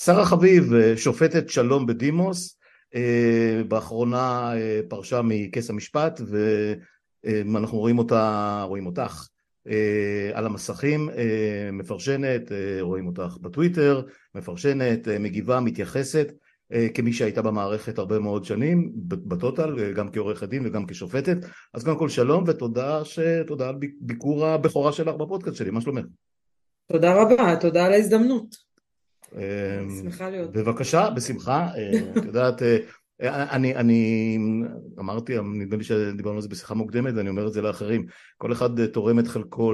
שרה חביב, שופטת שלום בדימוס, באחרונה פרשה מכס המשפט ואנחנו רואים אותה, רואים אותך על המסכים, מפרשנת, רואים אותך בטוויטר, מפרשנת, מגיבה, מתייחסת כמי שהייתה במערכת הרבה מאוד שנים, בטוטל, גם כעורכת דין וגם כשופטת. אז קודם כל שלום ותודה על ביקור הבכורה שלך בפודקאסט שלי, מה שלומך? תודה רבה, תודה על ההזדמנות. שמחה להיות. בבקשה, בשמחה. את יודעת, אני, אני אמרתי, נדמה לי שדיברנו על זה בשיחה מוקדמת ואני אומר את זה לאחרים, כל אחד תורם את חלקו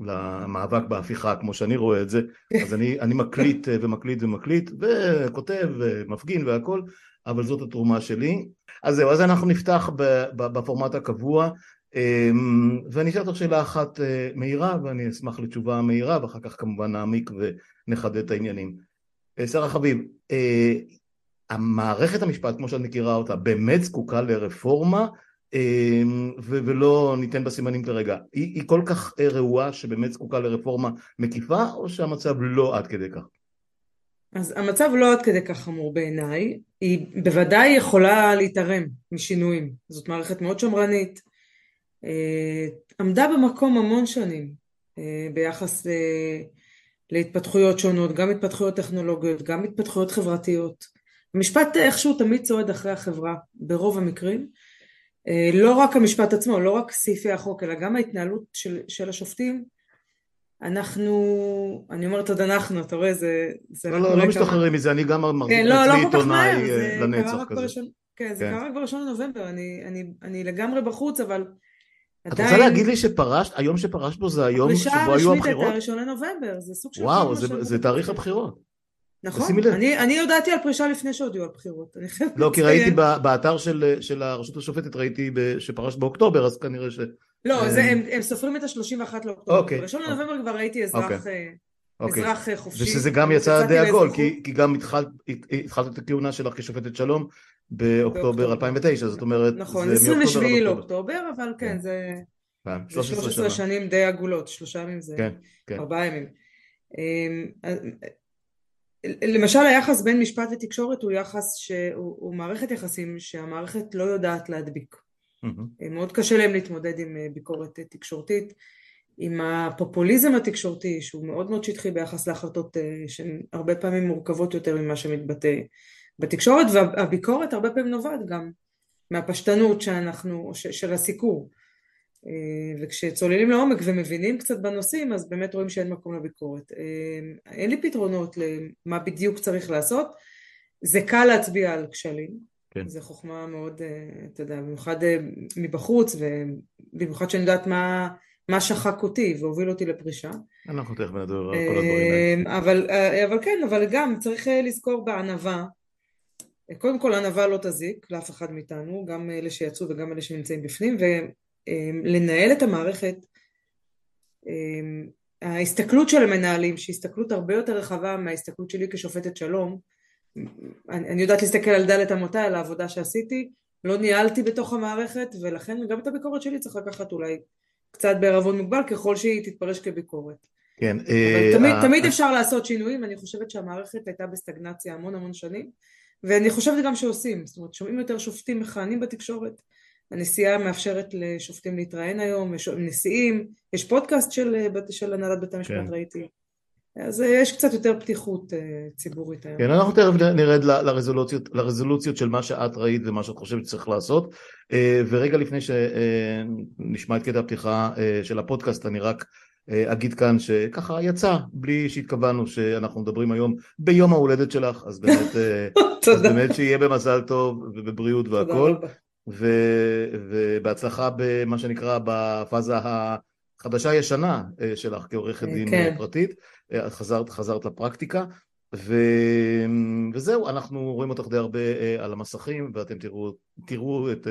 למאבק בהפיכה כמו שאני רואה את זה, אז אני, אני מקליט ומקליט ומקליט וכותב ומפגין והכל, אבל זאת התרומה שלי. אז זהו, אז אנחנו נפתח בפורמט הקבוע ואני אשאל אותך שאלה אחת מהירה ואני אשמח לתשובה מהירה ואחר כך כמובן נעמיק ונחדד את העניינים. שרה חביב, המערכת המשפט כמו שאת מכירה אותה באמת זקוקה לרפורמה ולא ניתן בה סימנים כרגע, היא, היא כל כך רעועה שבאמת זקוקה לרפורמה מקיפה או שהמצב לא עד כדי כך? אז המצב לא עד כדי כך חמור בעיניי, היא בוודאי יכולה להתערם משינויים, זאת מערכת מאוד שמרנית, עמדה במקום המון שנים ביחס להתפתחויות שונות, גם התפתחויות טכנולוגיות, גם התפתחויות חברתיות המשפט איכשהו תמיד צועד אחרי החברה ברוב המקרים לא רק המשפט עצמו, לא רק סעיפי החוק אלא גם ההתנהלות של, של השופטים אנחנו, אני אומרת עוד אנחנו, אתה רואה זה... זה לא, לא, לא משתחררים מזה, אני גם מחזיק כן, לא, לא עיתונאי לנצח כזה. כן, זה כן. קרה כבר ראשון לנובמבר, אני, אני, אני לגמרי בחוץ אבל את רוצה להגיד לי שפרשת, היום שפרשת בו זה היום שבו היו הבחירות? הפרישה הרשמית הייתה ראשון לנובמבר, זה סוג של... וואו, זה, זה תאריך הבחירות. נכון, אני, אני הודעתי על פרישה לפני שהודיעו על בחירות. לא, כי ראיתי באתר של, של הרשות השופטת, ראיתי שפרשת באוקטובר, אז כנראה ש... לא, זה, הם, הם סופרים את ה-31 לאוקטובר. אוקיי. ראשון לנובמבר כבר ראיתי אזרח, אוקיי. אזרח אוקיי. חופשי. ושזה גם יצא די עגול, כי, כי גם התחלת, התחלת את הכהונה שלך כשופטת שלום באוקטובר 2009, זאת אומרת... נכון, 27 לאוקטובר, אבל כן, זה... 13 שנים די עגולות, שלושה ימים זה... כן, כן. ארבעה ימים. אמ, למשל היחס בין משפט ותקשורת הוא יחס שהוא מערכת יחסים שהמערכת לא יודעת להדביק. Mm-hmm. מאוד קשה להם להתמודד עם אה, ביקורת אה, תקשורתית, עם הפופוליזם התקשורתי שהוא מאוד מאוד שטחי ביחס להחלטות אה, שהן הרבה פעמים מורכבות יותר ממה שמתבטא בתקשורת והביקורת הרבה פעמים נובעת גם מהפשטנות שאנחנו, של הסיקור. אה, וכשצוללים לעומק ומבינים קצת בנושאים אז באמת רואים שאין מקום לביקורת. אה, אין לי פתרונות למה בדיוק צריך לעשות, זה קל להצביע על כשלים, כן. זו חוכמה מאוד, אה, אתה יודע, במיוחד מבחוץ ובמיוחד שאני יודעת מה, מה שחק אותי והוביל אותי לפרישה. אנחנו תכף נדבר על כל הדברים האלה. אבל, אבל כן, אבל גם צריך לזכור בענווה קודם כל ענווה לא תזיק לאף אחד מאיתנו, גם אלה שיצאו וגם אלה שנמצאים בפנים, אמ, לנהל את המערכת אמ, ההסתכלות של המנהלים שהיא הסתכלות הרבה יותר רחבה מההסתכלות שלי כשופטת שלום אני, אני יודעת להסתכל על דלת אמותיי על העבודה שעשיתי לא ניהלתי בתוך המערכת ולכן גם את הביקורת שלי צריך לקחת אולי קצת בערבון מוגבל ככל שהיא תתפרש כביקורת. כן, אבל אה, תמיד, אה, תמיד אפשר לעשות שינויים אני חושבת שהמערכת הייתה בסטגנציה המון המון שנים ואני חושבת גם שעושים זאת אומרת שומעים יותר שופטים מכהנים בתקשורת הנשיאה מאפשרת לשופטים להתראיין היום, יש נשיאים, יש פודקאסט של, של הנהלת בית המשפט כן. ראיתי, אז אה, יש קצת יותר פתיחות אה, ציבורית היום. כן, אנחנו תכף נרד לרזולוציות, לרזולוציות של מה שאת ראית ומה שאת חושבת שצריך לעשות, אה, ורגע לפני שנשמע את קטע הפתיחה של הפודקאסט, אני רק אגיד כאן שככה יצא, בלי שהתכוונו שאנחנו מדברים היום ביום ההולדת שלך, אז באמת, אז באמת שיהיה במזל טוב ובבריאות והכל. ו, ובהצלחה במה שנקרא בפאזה החדשה ישנה אה, שלך כעורכת דין כן. פרטית, אה, חזרת, חזרת לפרקטיקה ו... וזהו, אנחנו רואים אותך די הרבה אה, על המסכים ואתם תראו, תראו את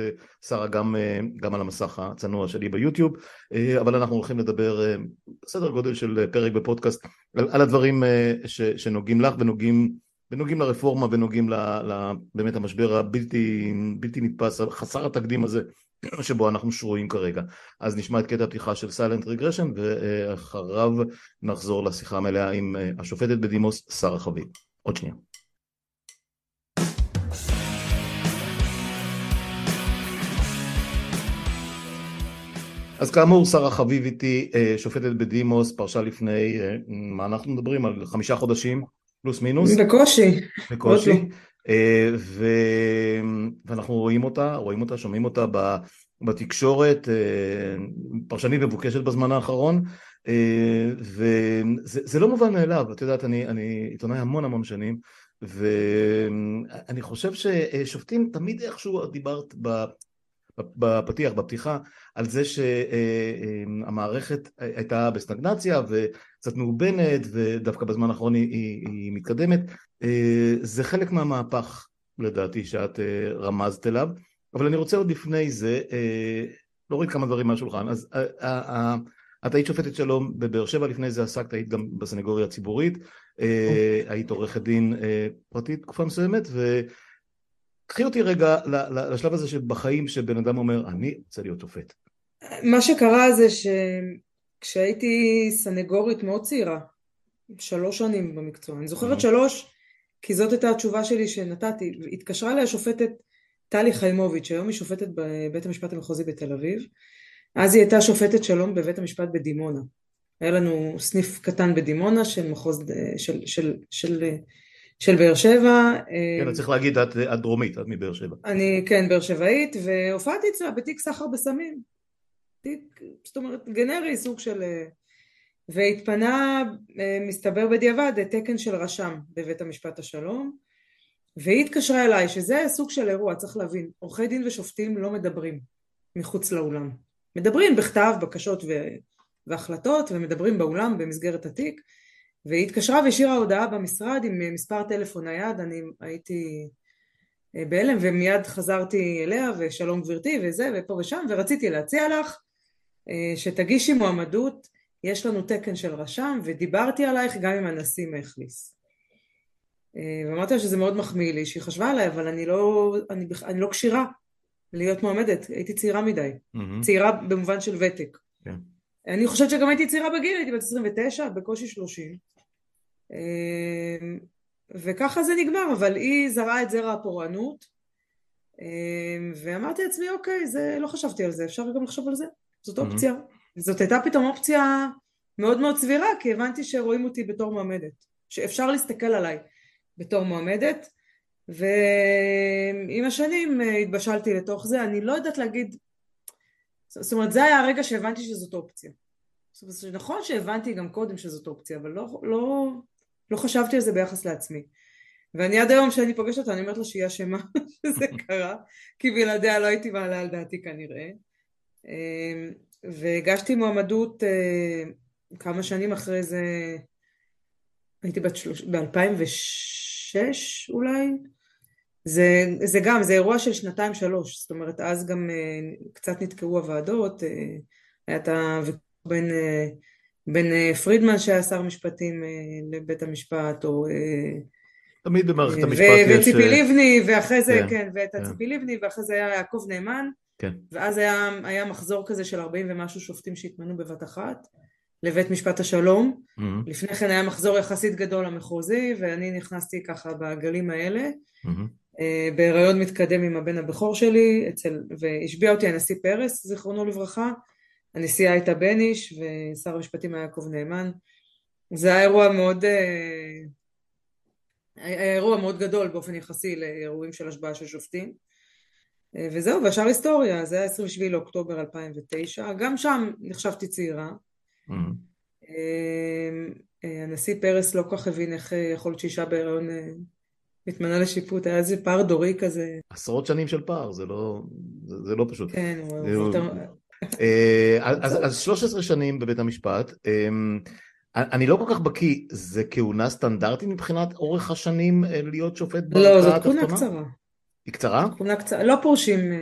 שרה גם, גם על המסך הצנוע שלי ביוטיוב, אבל אנחנו הולכים לדבר בסדר גודל של פרק בפודקאסט על, על הדברים ש, שנוגעים לך ונוגעים ונוגעים לרפורמה ונוגעים ל, ל, באמת המשבר הבלתי בלתי נתפס, חסר התקדים הזה שבו אנחנו שרויים כרגע. אז נשמע את קטע הפתיחה של סיילנט רגרשן ואחריו נחזור לשיחה המלאה עם אה, השופטת בדימוס שרה חביב. עוד שנייה. אז כאמור שרה חביביתי אה, שופטת בדימוס פרשה לפני אה, מה אנחנו מדברים על חמישה חודשים פלוס מינוס בקושי בקושי ו... ואנחנו רואים אותה רואים אותה שומעים אותה בתקשורת פרשנית מבוקשת בזמן האחרון וזה לא מובן מאליו. את יודעת אני, אני עיתונאי המון המון שנים ואני חושב ששופטים תמיד איכשהו דיברת בפתיח, בפתיחה, על זה שהמערכת הייתה בסטגנציה וקצת מאובנת ודווקא בזמן האחרון היא, היא, היא מתקדמת. זה חלק מהמהפך לדעתי שאת רמזת אליו, אבל אני רוצה עוד לפני זה להוריד כמה דברים מהשולחן. אז את היית שופטת שלום בבאר שבע, לפני זה עסקת, היית גם בסנגוריה הציבורית, היית עורכת דין פרטית תקופה מסוימת. קחי אותי רגע לשלב הזה שבחיים שבן אדם אומר אני רוצה להיות שופט. מה שקרה זה שכשהייתי סנגורית מאוד צעירה, שלוש שנים במקצוע, אני זוכרת שלוש כי זאת הייתה התשובה שלי שנתתי, התקשרה אליי השופטת טלי חיימוביץ', היום היא שופטת בבית המשפט המחוזי בתל אביב, אז היא הייתה שופטת שלום בבית המשפט בדימונה. היה לנו סניף קטן בדימונה של מחוז, של, של, של, של של באר שבע. כן, צריך להגיד, את, את דרומית, את מבאר שבע. אני, כן, באר שבעית, והופעתי אצלה בתיק סחר בסמים. תיק, זאת אומרת, גנרי, סוג של... והתפנה, מסתבר בדיעבד, תקן של רשם בבית המשפט השלום, והיא התקשרה אליי, שזה סוג של אירוע, צריך להבין, עורכי דין ושופטים לא מדברים מחוץ לאולם. מדברים בכתב, בקשות ו... והחלטות, ומדברים באולם במסגרת התיק, והיא התקשרה והשאירה הודעה במשרד עם מספר טלפון נייד, אני הייתי אה, בהלם ומיד חזרתי אליה ושלום גברתי וזה ופה ושם ורציתי להציע לך אה, שתגישי מועמדות, יש לנו תקן של רשם ודיברתי עלייך גם עם הנשיא מכליס. אה, ואמרתי לה שזה מאוד מחמיא לי, שהיא חשבה עליי אבל אני לא, אני, אני לא כשירה להיות מועמדת, הייתי צעירה מדי, mm-hmm. צעירה במובן של ותק. Yeah. כן. אני חושבת שגם הייתי צעירה בגיל, הייתי בת 29, בקושי 30. אמ, וככה זה נגמר, אבל היא זרעה את זרע הפורענות אמ, ואמרתי לעצמי אוקיי, זה, לא חשבתי על זה, אפשר גם לחשוב על זה, זאת אופציה. Mm-hmm. זאת הייתה פתאום אופציה מאוד מאוד סבירה, כי הבנתי שרואים אותי בתור מועמדת, שאפשר להסתכל עליי בתור מועמדת, ועם השנים אה, התבשלתי לתוך זה, אני לא יודעת להגיד, זאת אומרת זה היה הרגע שהבנתי שזאת אופציה. זאת אומרת, נכון שהבנתי גם קודם שזאת אופציה, אבל לא, לא, לא חשבתי על זה ביחס לעצמי. ואני עד היום כשאני פוגשת אותה אני אומרת לה שהיא אשמה שזה קרה, כי בלעדיה לא הייתי מעלה על דעתי כנראה. אמ, והגשתי מועמדות אה, כמה שנים אחרי זה, הייתי בת שלוש... ב-2006 אולי, זה, זה גם, זה אירוע של שנתיים שלוש, זאת אומרת אז גם אה, קצת נתקעו הוועדות, אה, היה את ה... בין בין אה, פרידמן שהיה שר משפטים אה, לבית המשפט, או... אה, תמיד במערכת המשפט יש... וציפי לבני, ואחרי זה, כן, כן ואת כן. ציפי לבני, ואחרי זה היה יעקב נאמן, כן. ואז היה, היה מחזור כזה של 40 ומשהו שופטים שהתמנו בבת אחת לבית משפט השלום. Mm-hmm. לפני כן היה מחזור יחסית גדול למחוזי, ואני נכנסתי ככה בגלים האלה, mm-hmm. בהיריון מתקדם עם הבן הבכור שלי, אצל, והשביע אותי הנשיא פרס, זיכרונו לברכה. הנשיאה הייתה בניש ושר המשפטים היה יעקב נאמן. זה היה אירוע מאוד, אה, היה אירוע מאוד גדול באופן יחסי לאירועים של השבעה של שופטים. אה, וזהו, והשאר היסטוריה, זה היה 27 לאוקטובר 2009, גם שם נחשבתי צעירה. Mm-hmm. הנשיא פרס לא כל כך הבין איך יכול להיות שאישה בהיריון מתמנה לשיפוט, היה איזה פער דורי כזה. עשרות שנים של פער, זה לא, זה, זה לא פשוט. כן, הוא יותר... אה, אז, אז 13 שנים בבית המשפט, אמ, אני לא כל כך בקיא, זה כהונה סטנדרטית מבחינת אורך השנים אה, להיות שופט לא, זאת כהונה קצרה. היא קצרה? כהונה קצרה, לא פורשים... אה,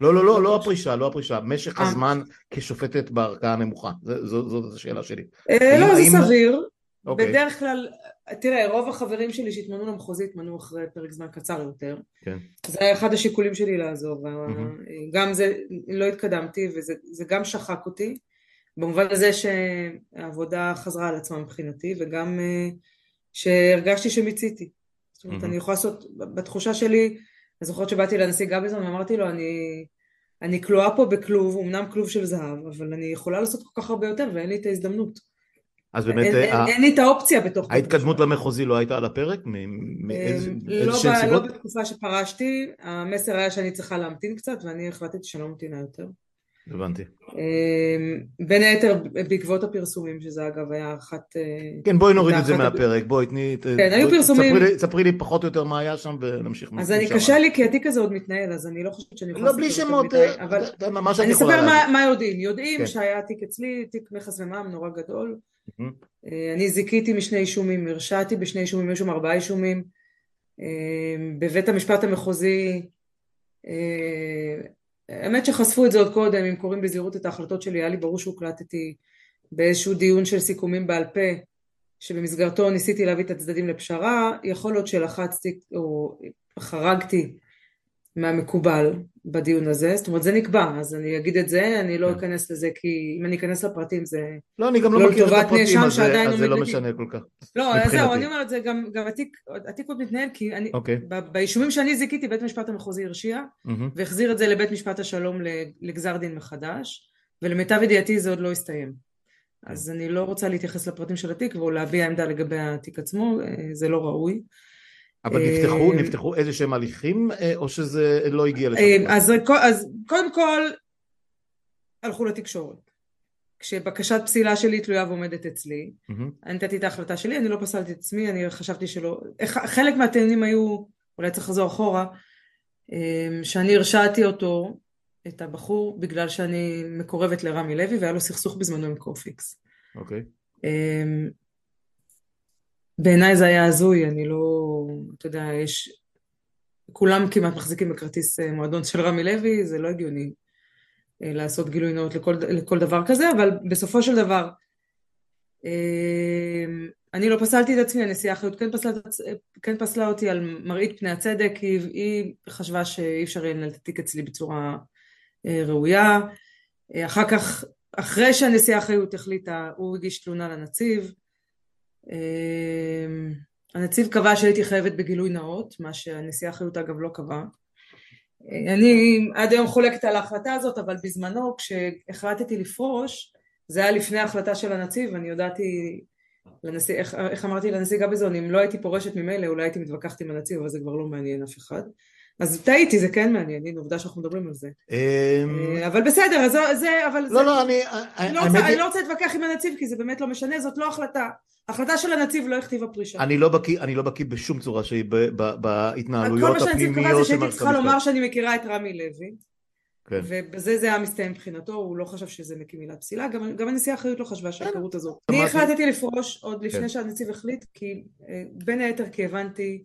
לא, לא, לא, לא הפרישה, לא הפרישה, משך הזמן כשופטת בערכאה הנמוכה, זאת השאלה שלי. לא, זה סביר, אוקיי. בדרך כלל, תראה, רוב החברים שלי שהתמנו למחוזי התמנו אחרי פרק זמן קצר יותר. כן. זה היה אחד השיקולים שלי לעזוב. Mm-hmm. גם זה, לא התקדמתי וזה גם שחק אותי, במובן הזה שהעבודה חזרה על עצמה מבחינתי, וגם אה, שהרגשתי שמיציתי. זאת אומרת, mm-hmm. אני יכולה לעשות, בתחושה שלי, אני זוכרת שבאתי לנשיא גביזון ואמרתי לו, אני, אני כלואה פה בכלוב, אמנם כלוב של זהב, אבל אני יכולה לעשות כל כך הרבה יותר ואין לי את ההזדמנות. אז באמת... אין, אין, אין לי את האופציה בתוך... ההתקדמות למחוזי לא הייתה על הפרק? מאיזה לא סיבות? לא בתקופה שפרשתי, המסר היה שאני צריכה להמתין קצת, ואני החלטתי שלא ממתינה יותר. הבנתי. אמ, בין היתר בעקבות הפרסומים, שזה אגב היה אחת... אה, כן, בואי נוריד את זה מהפרק, בואי תני... כן, היו פרסומים... ספרי לי פחות או יותר מה היה שם ונמשיך. אז אני קשה לי כי התיק הזה עוד מתנהל, אז אני לא חושבת שאני יכולה... לא, בלי שמות, אבל אני אספר מה יודעים. יודעים כן. שהיה תיק אצלי, תיק מכס ומע"מ נורא גדול. אה, אני זיכיתי משני אישומים, הרשעתי בשני אישומים, יש שם ארבעה אישומים. אה, בבית המשפט המחוזי האמת שחשפו את זה עוד קודם, אם קוראים בזהירות את ההחלטות שלי, היה לי ברור שהוקלטתי באיזשהו דיון של סיכומים בעל פה, שבמסגרתו ניסיתי להביא את הצדדים לפשרה, יכול להיות שלחצתי או חרגתי מהמקובל בדיון הזה, זאת אומרת זה נקבע, אז אני אגיד את זה, אני לא כן. אכנס לזה כי אם אני אכנס לפרטים זה לא, אני גם לא, לא מכיר את הפרטים, אז זה לא משנה כל כך. לא, אז זהו, אני אומרת, זה גם, גם התיק, התיק עוד מתנהל, כי אני, okay. אוקיי. באישומים שאני זיכיתי, בית המשפט המחוזי הרשיע, mm-hmm. והחזיר את זה לבית משפט השלום לגזר דין מחדש, ולמיטב ידיעתי זה עוד לא הסתיים. אז אני לא רוצה להתייחס לפרטים של התיק ולהביע עמדה לגבי התיק עצמו, אה, זה לא ראוי. אבל נפתחו, אה, נפתחו איזה שהם הליכים אה, או שזה לא הגיע לשם? אה, אז, אז קודם כל הלכו לתקשורת. כשבקשת פסילה שלי תלויה ועומדת אצלי, mm-hmm. אני נתתי את ההחלטה שלי, אני לא פסלתי את עצמי, אני חשבתי שלא, חלק מהטענים היו, אולי צריך לחזור אחורה, שאני הרשעתי אותו, את הבחור, בגלל שאני מקורבת לרמי לוי והיה לו סכסוך בזמנו עם קופיקס. אוקיי. Okay. בעיניי זה היה הזוי, אני לא, אתה יודע, יש, כולם כמעט מחזיקים בכרטיס אה, מועדון של רמי לוי, זה לא הגיוני אה, לעשות גילוי נאות לכל, לכל דבר כזה, אבל בסופו של דבר, אה, אני לא פסלתי את עצמי, הנשיאה אחריות כן כן פסלה אותי על מראית פני הצדק, היא, היא חשבה שאי אפשר לנהל את התיק אצלי בצורה ראויה. אחר כך, אחרי שהנשיאה אחריות החליטה, הוא הגיש תלונה לנציב, הנציב קבע שהייתי חייבת בגילוי נאות, מה שהנשיאה חיות אגב לא קבע. אני עד היום חולקת על ההחלטה הזאת, אבל בזמנו כשהחלטתי לפרוש, זה היה לפני ההחלטה של הנציב, אני יודעתי, לנשיא, איך, איך אמרתי לנשיא גביזון, אם לא הייתי פורשת ממילא, אולי הייתי מתווכחת עם הנציב, אבל זה כבר לא מעניין אף אחד. אז טעיתי, זה כן מעניין, הנה עובדה שאנחנו מדברים על זה. אמ, אה, אבל בסדר, אז זה, אבל לא. לא, אני... אני לא רוצה להתווכח עם הנציב, כי זה באמת לא משנה, זאת לא החלטה. החלטה של הנציב לא הכתיבה פרישה. אני לא בקיא, אני לא בקיא בשום צורה שהיא בהתנהלויות הפנימיות של מערכת המשפט. כל מה שאני צריך שהייתי צריכה לומר שאני מכירה את רמי לוי. כן. ובזה זה היה מסתיים מבחינתו, הוא לא חשב שזה מקים עילת פסילה, גם, גם הנשיאה אחריות לא חשבה שההיכרות הזאת. אני החלטתי לפרוש עוד לפני כן. שהנציב החליט, כי אה, בין היתר כי הבנתי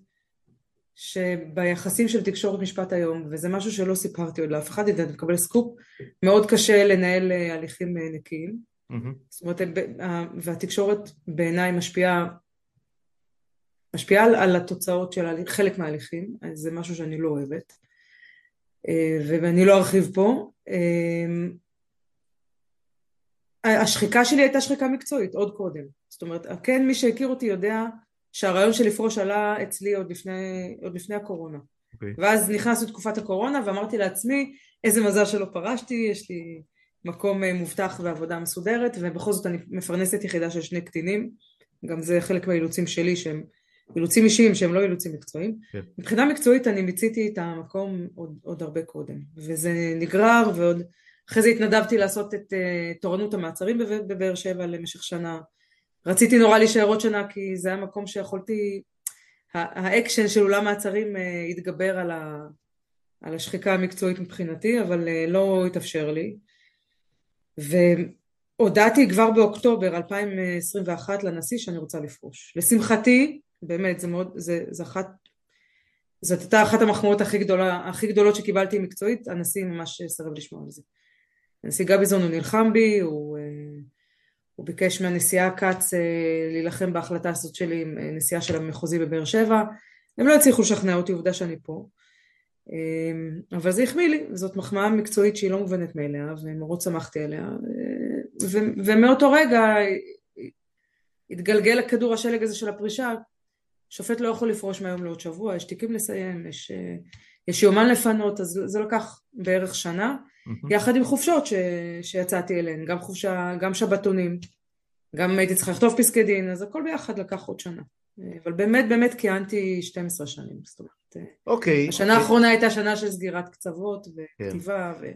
שביחסים של תקשורת משפט היום, וזה משהו שלא סיפרתי עוד לאף אחד, אני מקבל סקופ, מאוד קשה לנהל אה, הליכים אה, נקיים. Mm-hmm. זאת אומרת, והתקשורת בעיניי משפיעה משפיעה על, על התוצאות של חלק מההליכים, אז זה משהו שאני לא אוהבת, אה, ואני לא ארחיב פה. אה, השחיקה שלי הייתה שחיקה מקצועית עוד קודם, זאת אומרת, כן מי שהכיר אותי יודע שהרעיון של לפרוש עלה אצלי עוד לפני, עוד לפני הקורונה. Okay. אוקיי. ואז נכנסנו תקופת הקורונה ואמרתי לעצמי איזה מזל שלא פרשתי, יש לי מקום אה, מובטח ועבודה מסודרת, ובכל זאת אני מפרנסת יחידה של שני קטינים, גם זה חלק מהאילוצים שלי שהם אילוצים אישיים שהם לא אילוצים מקצועיים. כן. מבחינה מקצועית אני מיציתי את המקום עוד, עוד הרבה קודם, וזה נגרר ועוד, אחרי זה התנדבתי לעשות את uh, תורנות המעצרים בבאר שבע למשך שנה. רציתי נורא להישאר עוד שנה כי זה היה מקום שיכולתי, האקשן של אולם מעצרים uh, התגבר על, ה, על השחיקה המקצועית מבחינתי, אבל uh, לא התאפשר לי. והודעתי כבר באוקטובר 2021 לנשיא שאני רוצה לפרוש. לשמחתי, באמת, זה מאוד, זה, זה אחת, זאת הייתה אחת המחמאות הכי, גדולה, הכי גדולות שקיבלתי מקצועית, הנשיא ממש סירב לשמוע על זה. הנשיא גביזון הוא נלחם בי, הוא, אה, הוא ביקש מהנשיאה כץ אה, להילחם בהחלטה הזאת שלי עם אה, נשיאה של המחוזי בבאר שבע, הם לא הצליחו לשכנע אותי, עובדה שאני פה. אמ, אבל זה החמיא לי, זאת מחמאה מקצועית שהיא לא מובנת מאליה ומאוד שמחתי עליה ו- ומאותו רגע התגלגל הכדור השלג הזה של הפרישה שופט לא יכול לפרוש מהיום לעוד שבוע, יש תיקים לסיים, יש, יש יומן לפנות, אז זה לקח בערך שנה, mm-hmm. יחד עם חופשות ש, שיצאתי אליהן, גם חופשה, גם שבתונים, גם הייתי צריכה לכתוב פסקי דין, אז הכל ביחד לקח עוד שנה. אבל באמת באמת כיהנתי 12 שנים, זאת אומרת. אוקיי. השנה אוקיי. האחרונה הייתה שנה של סגירת קצוות וכתיבה כן.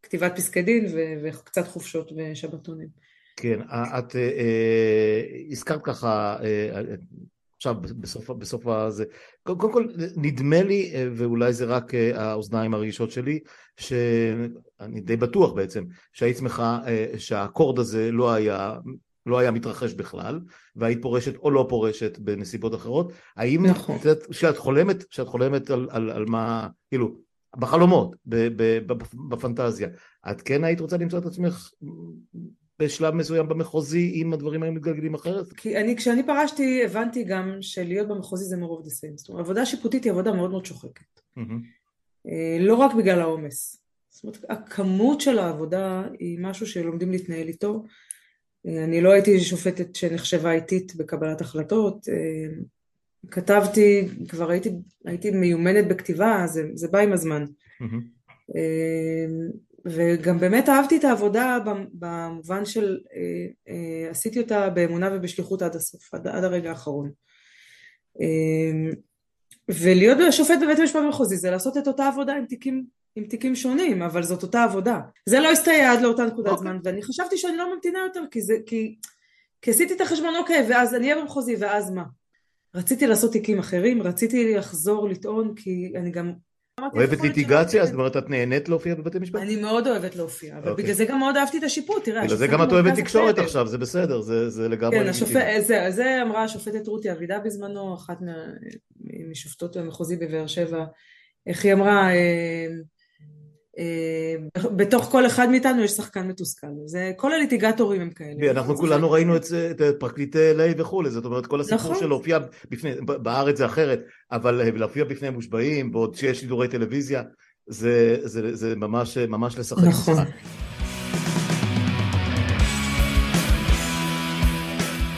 וכתיבת פסקי דין וקצת חופשות ושבתונים. כן, את אה, אה, הזכרת ככה אה, עכשיו בסוף, בסוף הזה, קודם כל נדמה לי, ואולי זה רק האוזניים הרגישות שלי, שאני די בטוח בעצם, שהיית שמחה שהאקורד הזה לא היה לא היה מתרחש בכלל, והיית פורשת או לא פורשת בנסיבות אחרות, האם, נכון. כשאת חולמת, כשאת חולמת על, על, על מה, כאילו, בחלומות, ב, ב, ב, בפנטזיה, את כן היית רוצה למצוא את עצמך בשלב מסוים במחוזי אם הדברים היו מתגלגלים אחרת? כי אני, כשאני פרשתי הבנתי גם שלהיות במחוזי זה more of the same, זאת אומרת עבודה שיפוטית היא עבודה מאוד מאוד שוחקת, mm-hmm. לא רק בגלל העומס, זאת אומרת הכמות של העבודה היא משהו שלומדים להתנהל איתו אני לא הייתי שופטת שנחשבה איטית בקבלת החלטות, אה, כתבתי, כבר הייתי, הייתי מיומנת בכתיבה, זה, זה בא עם הזמן. Mm-hmm. וגם באמת אהבתי את העבודה במובן של אה, עשיתי אותה באמונה ובשליחות עד הסוף, עד, עד הרגע האחרון. ולהיות שופט בבית המשפט המחוזי זה לעשות את אותה עבודה עם תיקים עם תיקים שונים, אבל זאת אותה עבודה. זה לא הסתייע עד לאותה נקודת okay. אוקיי. זמן, ואני חשבתי שאני לא ממתינה יותר, כי, זה, כי, כי עשיתי את החשבון, אוקיי, ואז אני אהיה במחוזי, ואז מה? רציתי לעשות תיקים אחרים, רציתי לחזור לטעון, כי אני גם... אוהבת ליטיגציה? זאת אומרת, את נהנית להופיע בבתי משפט? אני מאוד אוהבת להופיע, אבל אוקיי. בגלל זה גם מאוד אהבתי את השיפוט, תראה. בגלל זה גם את אוהבת תקשורת עכשיו, זה בסדר, זה לגמרי... כן, זה אמרה השופטת רותי אבידה בזמנו, אחת משופטות המחוזי בבאר שבע, איך היא אמרה, אה, בתוך כל אחד מאיתנו יש שחקן מתוסכל, זה כל הליטיגטורים הם כאלה. אנחנו כולנו ראינו את זה, את פרקליטי LA וכולי, זאת אומרת כל הסיפור נכון. של להופיע בפני, בארץ זה אחרת, אבל אה, להופיע בפני מושבעים, בעוד שיש שידורי טלוויזיה, זה ממש ממש לשחק נכון.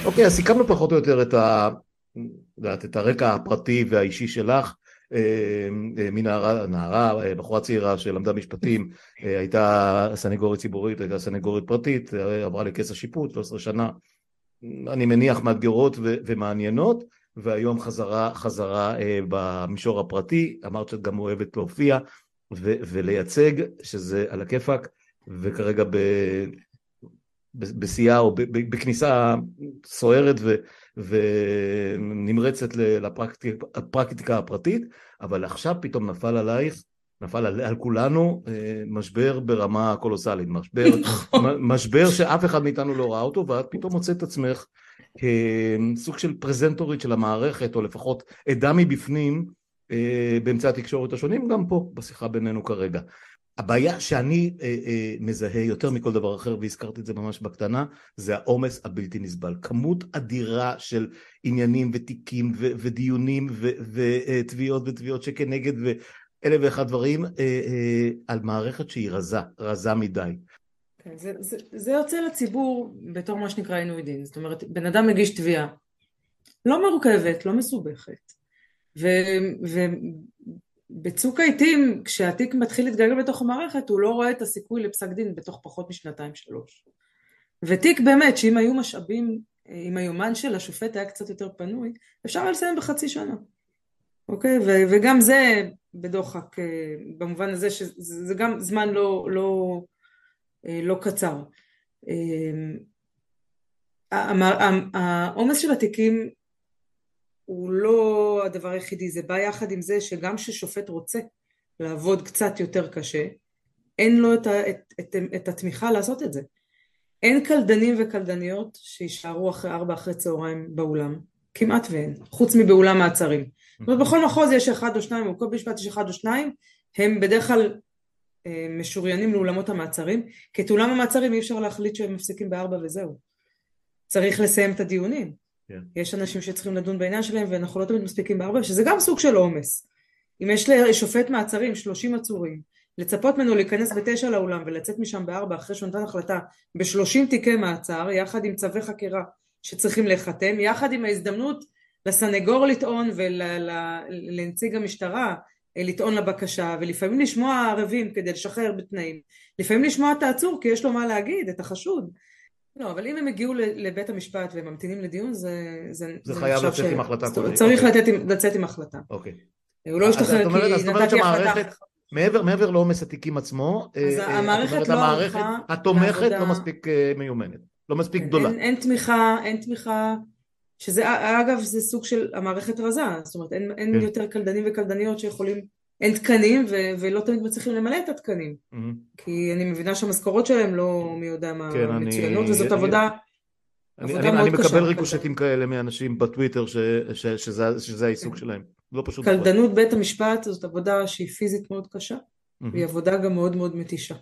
אוקיי, אז סיכמנו פחות או יותר את הרקע הפרטי והאישי שלך. אה, אה, מנערה, נערה, אה, בחורה צעירה שלמדה משפטים, הייתה סנגורית ציבורית, הייתה סנגורית פרטית, עברה לכס השיפוט, 13 שנה, אני מניח מאתגרות ומעניינות, והיום חזרה, חזרה במישור הפרטי, אמרת שאת גם אוהבת להופיע ולייצג, שזה על הכיפאק, וכרגע ב- בשיאה או בכניסה סוערת ו, ונמרצת לפרקטיקה הפרטית, אבל עכשיו פתאום נפל עלייך, נפל על, על כולנו אה, משבר ברמה קולוסלית, משבר, משבר שאף אחד מאיתנו לא ראה אותו, ואת פתאום מוצאת את עצמך כסוג של פרזנטורית של המערכת, או לפחות עדה מבפנים אה, באמצעי התקשורת השונים, גם פה בשיחה בינינו כרגע. הבעיה שאני אה, אה, מזהה יותר מכל דבר אחר, והזכרתי את זה ממש בקטנה, זה העומס הבלתי נסבל. כמות אדירה של עניינים ותיקים ו- ודיונים ותביעות אה, ותביעות שכנגד ואלף ואחד דברים אה, אה, על מערכת שהיא רזה, רזה מדי. כן, זה, זה, זה יוצא לציבור בתור מה שנקרא עינוי דין, זאת אומרת בן אדם מגיש תביעה לא מורכבת, לא מסובכת, ו, ו, בצוק העיתים, כשהתיק מתחיל להתגלגל בתוך המערכת, הוא לא רואה את הסיכוי לפסק דין בתוך פחות משנתיים שלוש. ותיק באמת, שאם היו משאבים, אם היומן של השופט היה קצת יותר פנוי, אפשר היה לסיים בחצי שנה. אוקיי? ו- וגם זה בדוחק, אה, במובן הזה שזה גם זמן לא, לא, אה, לא קצר. אה, העומס של התיקים הוא לא הדבר היחידי, זה בא יחד עם זה שגם כששופט רוצה לעבוד קצת יותר קשה, אין לו את, ה, את, את, את התמיכה לעשות את זה. אין קלדנים וקלדניות שיישארו אחרי ארבע אחרי צהריים באולם, כמעט ואין, חוץ מבאולם מעצרים. זאת אומרת בכל מחוז יש אחד או שניים, או משפט יש אחד או שניים, הם בדרך כלל אה, משוריינים לאולמות המעצרים, כי את אולם המעצרים אי אפשר להחליט שהם מפסיקים בארבע וזהו. צריך לסיים את הדיונים. כן. יש אנשים שצריכים לדון בעניין שלהם ואנחנו לא תמיד מספיקים בארבע, שזה גם סוג של עומס. אם יש לשופט מעצרים, 30 עצורים, לצפות ממנו להיכנס בתשע לאולם ולצאת משם בארבע אחרי שהוא נתן החלטה בשלושים תיקי מעצר, יחד עם צווי חקירה שצריכים להיחתם, יחד עם ההזדמנות לסנגור לטעון ולנציג המשטרה לטעון לבקשה ולפעמים לשמוע ערבים כדי לשחרר בתנאים לפעמים לשמוע את העצור כי יש לו מה להגיד את החשוד לא אבל אם הם הגיעו לבית המשפט והם ממתינים לדיון זה זה, זה חייב לצאת ש... עם החלטה צריך אוקיי. לתת, לצאת עם החלטה. אוקיי. הוא לא השתחרר כי נתתי החלטה מעבר, מעבר לעומס התיקים עצמו, אז אה, המערכת לא המערכת התומכת לא מספיק אה, מיומנת, לא מספיק גדולה. אין, אין תמיכה, אין תמיכה שזה אגב זה סוג של המערכת רזה, זאת אומרת אין, אין כן. יותר קלדנים וקלדניות שיכולים, אין תקנים ו, ולא תמיד מצליחים למלא את התקנים, mm-hmm. כי אני מבינה שהמשכורות שלהם לא מי יודע מה כן, מצוינות אני, וזאת אני, עבודה, אני, עבודה אני, אני מקבל ריקושטים כאלה מאנשים בטוויטר ש, ש, שזה, שזה העיסוק. שלהם, לא פשוט. קלדנות בית המשפט זאת עבודה שהיא פיזית מאוד קשה, mm-hmm. והיא עבודה גם מאוד מאוד מתישה.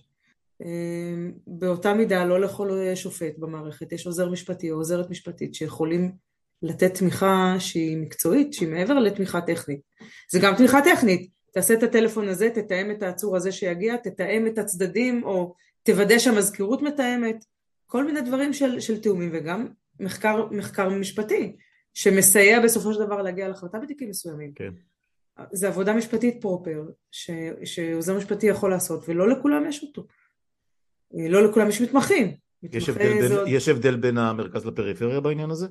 אמ, באותה מידה לא לכל שופט במערכת יש עוזר משפטי או עוזרת משפטית שיכולים לתת תמיכה שהיא מקצועית, שהיא מעבר לתמיכה טכנית. זה גם תמיכה טכנית, תעשה את הטלפון הזה, תתאם את העצור הזה שיגיע, תתאם את הצדדים או תוודא שהמזכירות מתאמת, כל מיני דברים של, של תאומים וגם מחקר, מחקר משפטי שמסייע בסופו של דבר להגיע להחלטה בתיקים מסוימים. כן. זה עבודה משפטית פרופר ש, שעוזר משפטי יכול לעשות ולא לכולם יש אותו. לא לכולם יש מתמחים. יש הבדל, בין, יש הבדל בין המרכז לפריפריה בעניין הזה?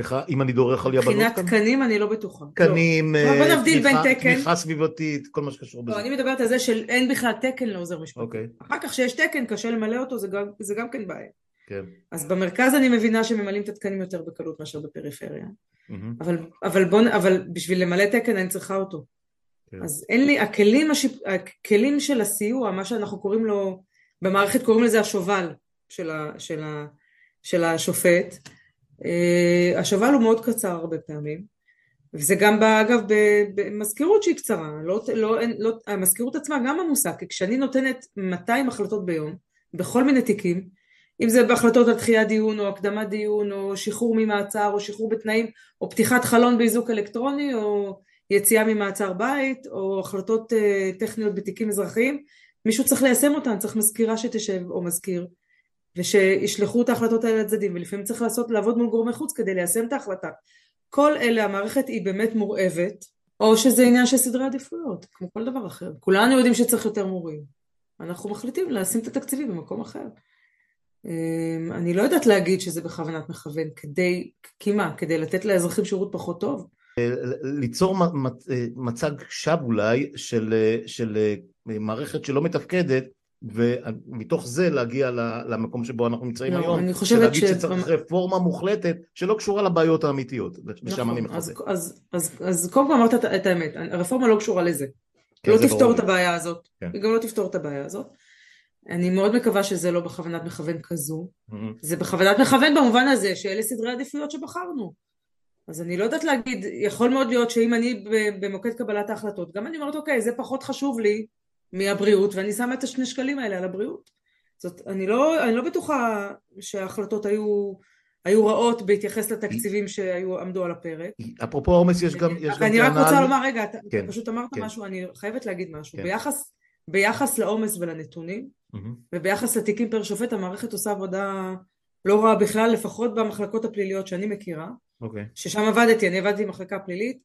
סליחה, אם אני דורך על יבנות מבחינת תקנים אני לא בטוחה. תקנים, לא. בוא נבדיל בין תקן. תמיכה סביבתית, כל מה שקשור בזה. לא, אני מדברת על זה שאין בכלל תקן לעוזר משפטי. אוקיי. אחר כך שיש תקן, קשה למלא אותו, זה גם, זה גם כן בעיה. כן. אז במרכז אני מבינה שממלאים את התקנים יותר בקלות מאשר בפריפריה. Mm-hmm. אבל, אבל, בוא, אבל בשביל למלא תקן אני צריכה אותו. כן. אז אין לי, הכלים, השיפ, הכלים של הסיוע, מה שאנחנו קוראים לו, במערכת קוראים לזה השובל של, ה, של, ה, של השופט, אה, השובל הוא מאוד קצר הרבה פעמים וזה גם אגב במזכירות שהיא קצרה, לא, לא, לא, המזכירות עצמה גם עמוסה, כי כשאני נותנת 200 החלטות ביום בכל מיני תיקים, אם זה בהחלטות על דחיית דיון או הקדמת דיון או שחרור ממעצר או שחרור בתנאים או פתיחת חלון באיזוק אלקטרוני או יציאה ממעצר בית או החלטות uh, טכניות בתיקים אזרחיים, מישהו צריך ליישם אותן, צריך מזכירה שתשב או מזכיר ושישלחו את ההחלטות האלה לצדדים ולפעמים צריך לעשות, לעבוד מול גורמי חוץ כדי ליישם את ההחלטה. כל אלה המערכת היא באמת מורעבת או שזה עניין של סדרי עדיפויות כמו כל דבר אחר. כולנו יודעים שצריך יותר מורים. אנחנו מחליטים לשים את התקציבים במקום אחר. אמ, אני לא יודעת להגיד שזה בכוונת מכוון כדי, כי מה? כדי לתת לאזרחים שירות פחות טוב? ליצור מצג שווא אולי של, של מערכת שלא מתפקדת ומתוך זה להגיע למקום שבו אנחנו נמצאים לא, היום, אני חושבת ש... שצריך רפורמה מוחלטת שלא קשורה לבעיות האמיתיות, ושם נכון, אני מחזק. אז, אז, אז, אז קודם כל אמרת את, את האמת, הרפורמה לא קשורה לזה, כן, לא תפתור את הבעיה הזאת, כן. היא גם לא תפתור את הבעיה הזאת. אני מאוד מקווה שזה לא בכוונת מכוון כזו, mm-hmm. זה בכוונת מכוון במובן הזה שאלה סדרי עדיפויות שבחרנו. אז אני לא יודעת להגיד, יכול מאוד להיות שאם אני במוקד קבלת ההחלטות, גם אני אומרת אוקיי זה פחות חשוב לי מהבריאות ואני שמה את השני שקלים האלה על הבריאות. זאת, אני לא, אני לא בטוחה שההחלטות היו, היו רעות בהתייחס לתקציבים שהיו עמדו על הפרק. אפרופו עומס יש גם, יש גם אני רק רוצה לומר, רגע, אתה כן, פשוט אמרת כן. משהו, אני חייבת להגיד משהו. כן. ביחס, ביחס לעומס ולנתונים, mm-hmm. וביחס לתיקים פר שופט, המערכת עושה עבודה לא רעה בכלל, לפחות במחלקות הפליליות שאני מכירה, okay. אוקיי. ששם עבדתי, אני עבדתי במחלקה פלילית,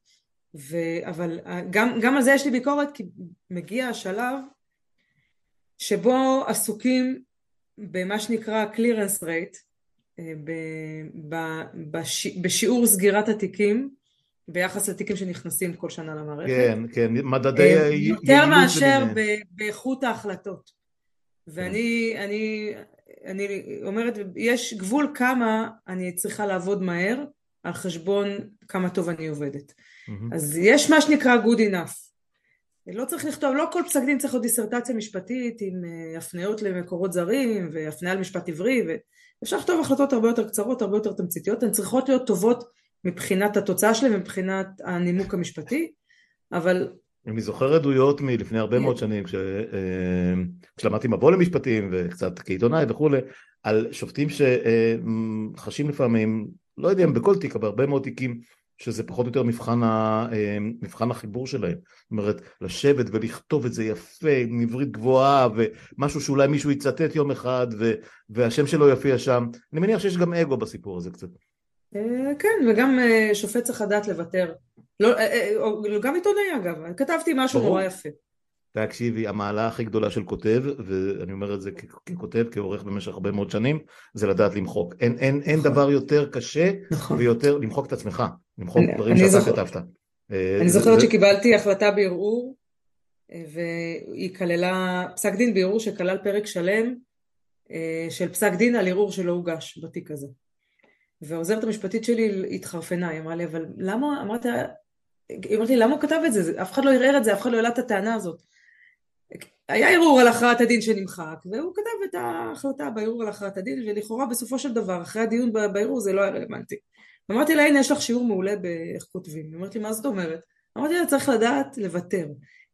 ו... אבל אה, גם, גם על זה יש לי ביקורת כי מגיע השלב שבו עסוקים במה שנקרא clearance rate אה, ב, ב, בש, בשיעור סגירת התיקים ביחס לתיקים שנכנסים כל שנה למערכת. כן, כן, מדדי אה, יותר מאשר ב, באיכות ההחלטות. ואני אני, אני אומרת, יש גבול כמה אני צריכה לעבוד מהר על חשבון כמה טוב אני עובדת. Mm-hmm. אז יש מה שנקרא good enough. לא צריך לכתוב, לא כל פסק דין צריך להיות דיסרטציה משפטית עם uh, הפניות למקורות זרים והפניה למשפט עברי ואפשר לכתוב החלטות הרבה יותר קצרות, הרבה יותר תמציתיות, הן צריכות להיות טובות מבחינת התוצאה שלהן ומבחינת הנימוק המשפטי, אבל... אני זוכר עדויות מלפני הרבה מאוד שנים כש... אה, כשלמדתי מבוא למשפטים וקצת כעיתונאי וכולי, על שופטים שחשים לפעמים, לא יודע אם בכל תיק, אבל בהרבה מאוד תיקים שזה פחות או יותר מבחן, ה, אה, מבחן החיבור שלהם. זאת אומרת, לשבת ולכתוב את זה יפה, עם עברית גבוהה, ומשהו שאולי מישהו יצטט יום אחד, ו, והשם שלו יופיע שם. אני מניח שיש גם אגו בסיפור הזה קצת. כן, וגם שופט צריך לדעת לוותר. לא, גם עיתונאי אגב, כתבתי משהו נורא יפה. תקשיבי, המעלה הכי גדולה של כותב, ואני אומר את זה ככותב, כעורך במשך הרבה מאוד שנים, זה לדעת למחוק. אין, אין, אין נכון. דבר יותר קשה נכון. ויותר למחוק את עצמך, למחוק אני, דברים אני שאתה זוכ... כתבת. אה, אני זוכרת זה... שקיבלתי החלטה בערעור, אה, והיא כללה פסק דין בערעור שכלל פרק שלם אה, של פסק דין על ערעור שלא הוגש בתיק הזה. והעוזרת המשפטית שלי התחרפנה, היא אמרה לי, אבל למה, אמרתי, היא אמרת לי, למה הוא כתב את זה? אף אחד לא ערער את זה, אף אחד לא העלה את הטענה הזאת. היה ערעור על הכרעת הדין שנמחק, והוא כתב את ההחלטה בערעור על הכרעת הדין, ולכאורה בסופו של דבר, אחרי הדיון בערעור זה לא היה רלוונטי. אמרתי לה, הנה יש לך שיעור מעולה באיך כותבים. היא אמרת לי, מה זאת אומרת? אמרתי לה, צריך לדעת לוותר.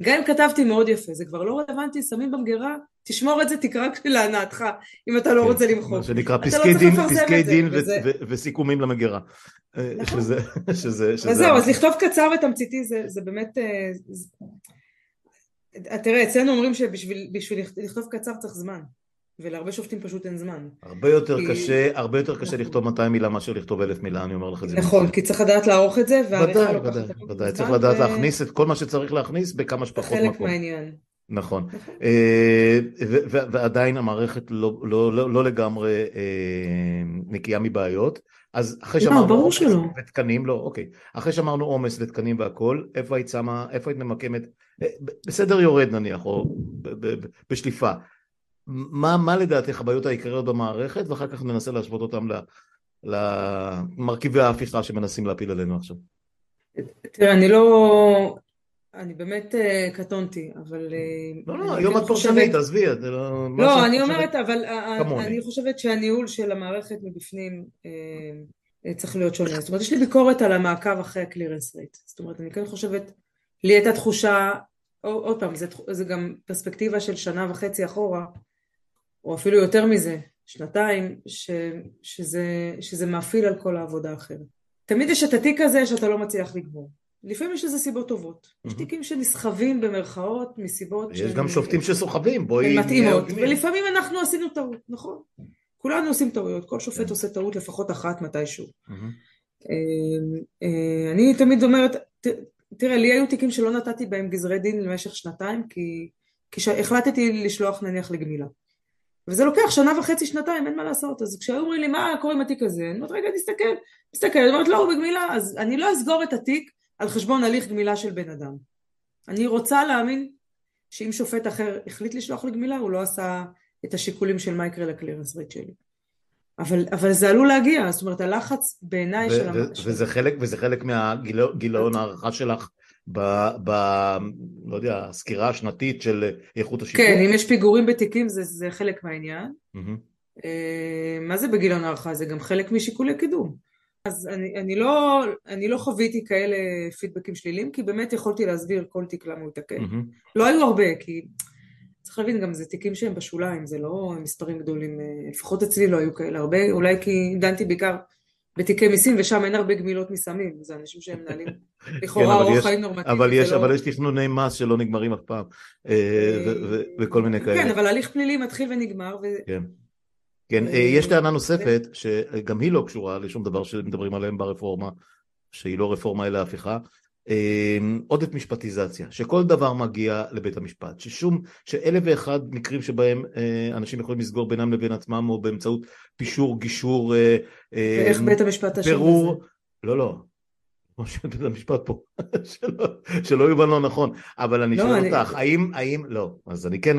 גם אם כתבתי מאוד יפה, זה כבר לא רלוונטי, שמים במגירה, תשמור את זה, תקרא להנאתך, אם אתה לא כן, רוצה למחוק. מה שנקרא לא פסקי דין, פסקי דין וסיכומים למגירה. אה, נכון. שזה, שזה, שזה... וזהו, אז לכתוב קצר ותמציתי זה באמת... אה, תראה, אצלנו אומרים שבשביל לכתוב קצר צריך זמן. ולהרבה שופטים פשוט אין זמן. הרבה יותר כי... קשה, הרבה יותר קשה נכון. לכתוב 200 מילה מאשר לכתוב אלף מילה, אני אומר לך את זה. נכון, כי צריך לדעת לערוך את זה, ודאי, ודאי, ודאי, צריך לדעת. להכניס את כל מה שצריך להכניס בכמה שפחות מקום. חלק מהעניין. נכון, נכון. אה, ועדיין המערכת לא, לא, לא, לא לגמרי אה, נקייה מבעיות, אז אחרי לא, שאמרנו עומס ותקנים, לא, אוקיי, אחרי שאמרנו עומס ותקנים והכל, איפה היית שמה, איפה היית ממקמת, אה, בסדר יורד נניח, או בשליפה, מה, מה לדעתך הבעיות העיקריות במערכת, ואחר כך ננסה להשוות אותם למרכיבי ההפיכה שמנסים להפיל עלינו עכשיו. תראה, אני לא... אני באמת אה, קטונתי, אבל... אה, לא, לא, היום את פרשנית, עזבי, זה לא... לא, אני אומרת, אבל אני חושבת שהניהול של המערכת מבפנים אה, צריך להיות שונה. זאת אומרת, יש לי ביקורת על המעקב אחרי הקלירנס רייט. זאת אומרת, אני כן חושבת, לי הייתה תחושה, עוד פעם, זה גם פרספקטיבה של שנה וחצי אחורה, או אפילו יותר מזה, שנתיים, ש, שזה, שזה מאפיל על כל העבודה האחרת. תמיד יש את התיק הזה שאתה לא מצליח לגמור. לפעמים יש לזה סיבות טובות. Mm-hmm. יש תיקים שנסחבים במרכאות מסיבות יש שהם... גם שופטים שסוחבים, בואי... מתאימות, ולפעמים אנחנו עשינו טעות, נכון. כולנו עושים טעויות, כל שופט yeah. כן. עושה טעות לפחות אחת מתישהו. Mm-hmm. אני תמיד אומרת, תראה, לי היו תיקים שלא נתתי בהם גזרי דין למשך שנתיים, כי, כי החלטתי לשלוח נניח לגמילה. וזה לוקח שנה וחצי, שנתיים, אין מה לעשות. אז כשהיו אומרים לי, מה קורה עם התיק הזה? אני אומרת, רגע, תסתכל, תסתכל. אני אומרת, לא, הוא בגמילה. אז אני לא אסגור את התיק על חשבון הליך גמילה של בן אדם. אני רוצה להאמין שאם שופט אחר החליט לשלוח לגמילה, הוא לא עשה את השיקולים של מה יקרה לקלירנס רייט שלי. אבל, אבל זה עלול להגיע, זאת אומרת הלחץ בעיניי של... וזה חלק, וזה חלק מהגיליון הערכה שלך ב... ב לא יודע, הסקירה השנתית של איכות השיפור? כן, אם יש פיגורים בתיקים זה, זה חלק מהעניין. Mm-hmm. מה זה בגיליון הערכה? זה גם חלק משיקולי קידום. אז אני, אני, לא, אני לא חוויתי כאלה פידבקים שליליים, כי באמת יכולתי להסביר כל תיק למה הוא התעכב. Mm-hmm. לא היו הרבה, כי צריך להבין, גם זה תיקים שהם בשוליים, זה לא מספרים גדולים, אה, לפחות אצלי לא היו כאלה הרבה, אולי כי דנתי בעיקר בתיקי מיסים, ושם אין הרבה גמילות מסמים, זה אנשים שהם מנהלים לכאורה אורח חיים נורמטיבי. אבל יש, לא... אבל יש תכנוני מס שלא נגמרים אף פעם, אה, וכל מיני כאלה. כן, אבל הליך פלילי מתחיל ונגמר. כן. אה, יש טענה נוספת, שגם היא לא קשורה לשום דבר שמדברים עליהם ברפורמה, שהיא לא רפורמה אלא הפיכה, עודף משפטיזציה, שכל דבר מגיע לבית המשפט, ששום, שאלף ואחד מקרים שבהם אנשים יכולים לסגור בינם לבין עצמם או באמצעות פישור, גישור, ואיך בית המשפט אשם בזה? לא, לא, כמו שבית המשפט פה, שלא, שלא יובן לא נכון, אבל אני לא, שואל אני... אותך, האם, האם, לא, אז אני כן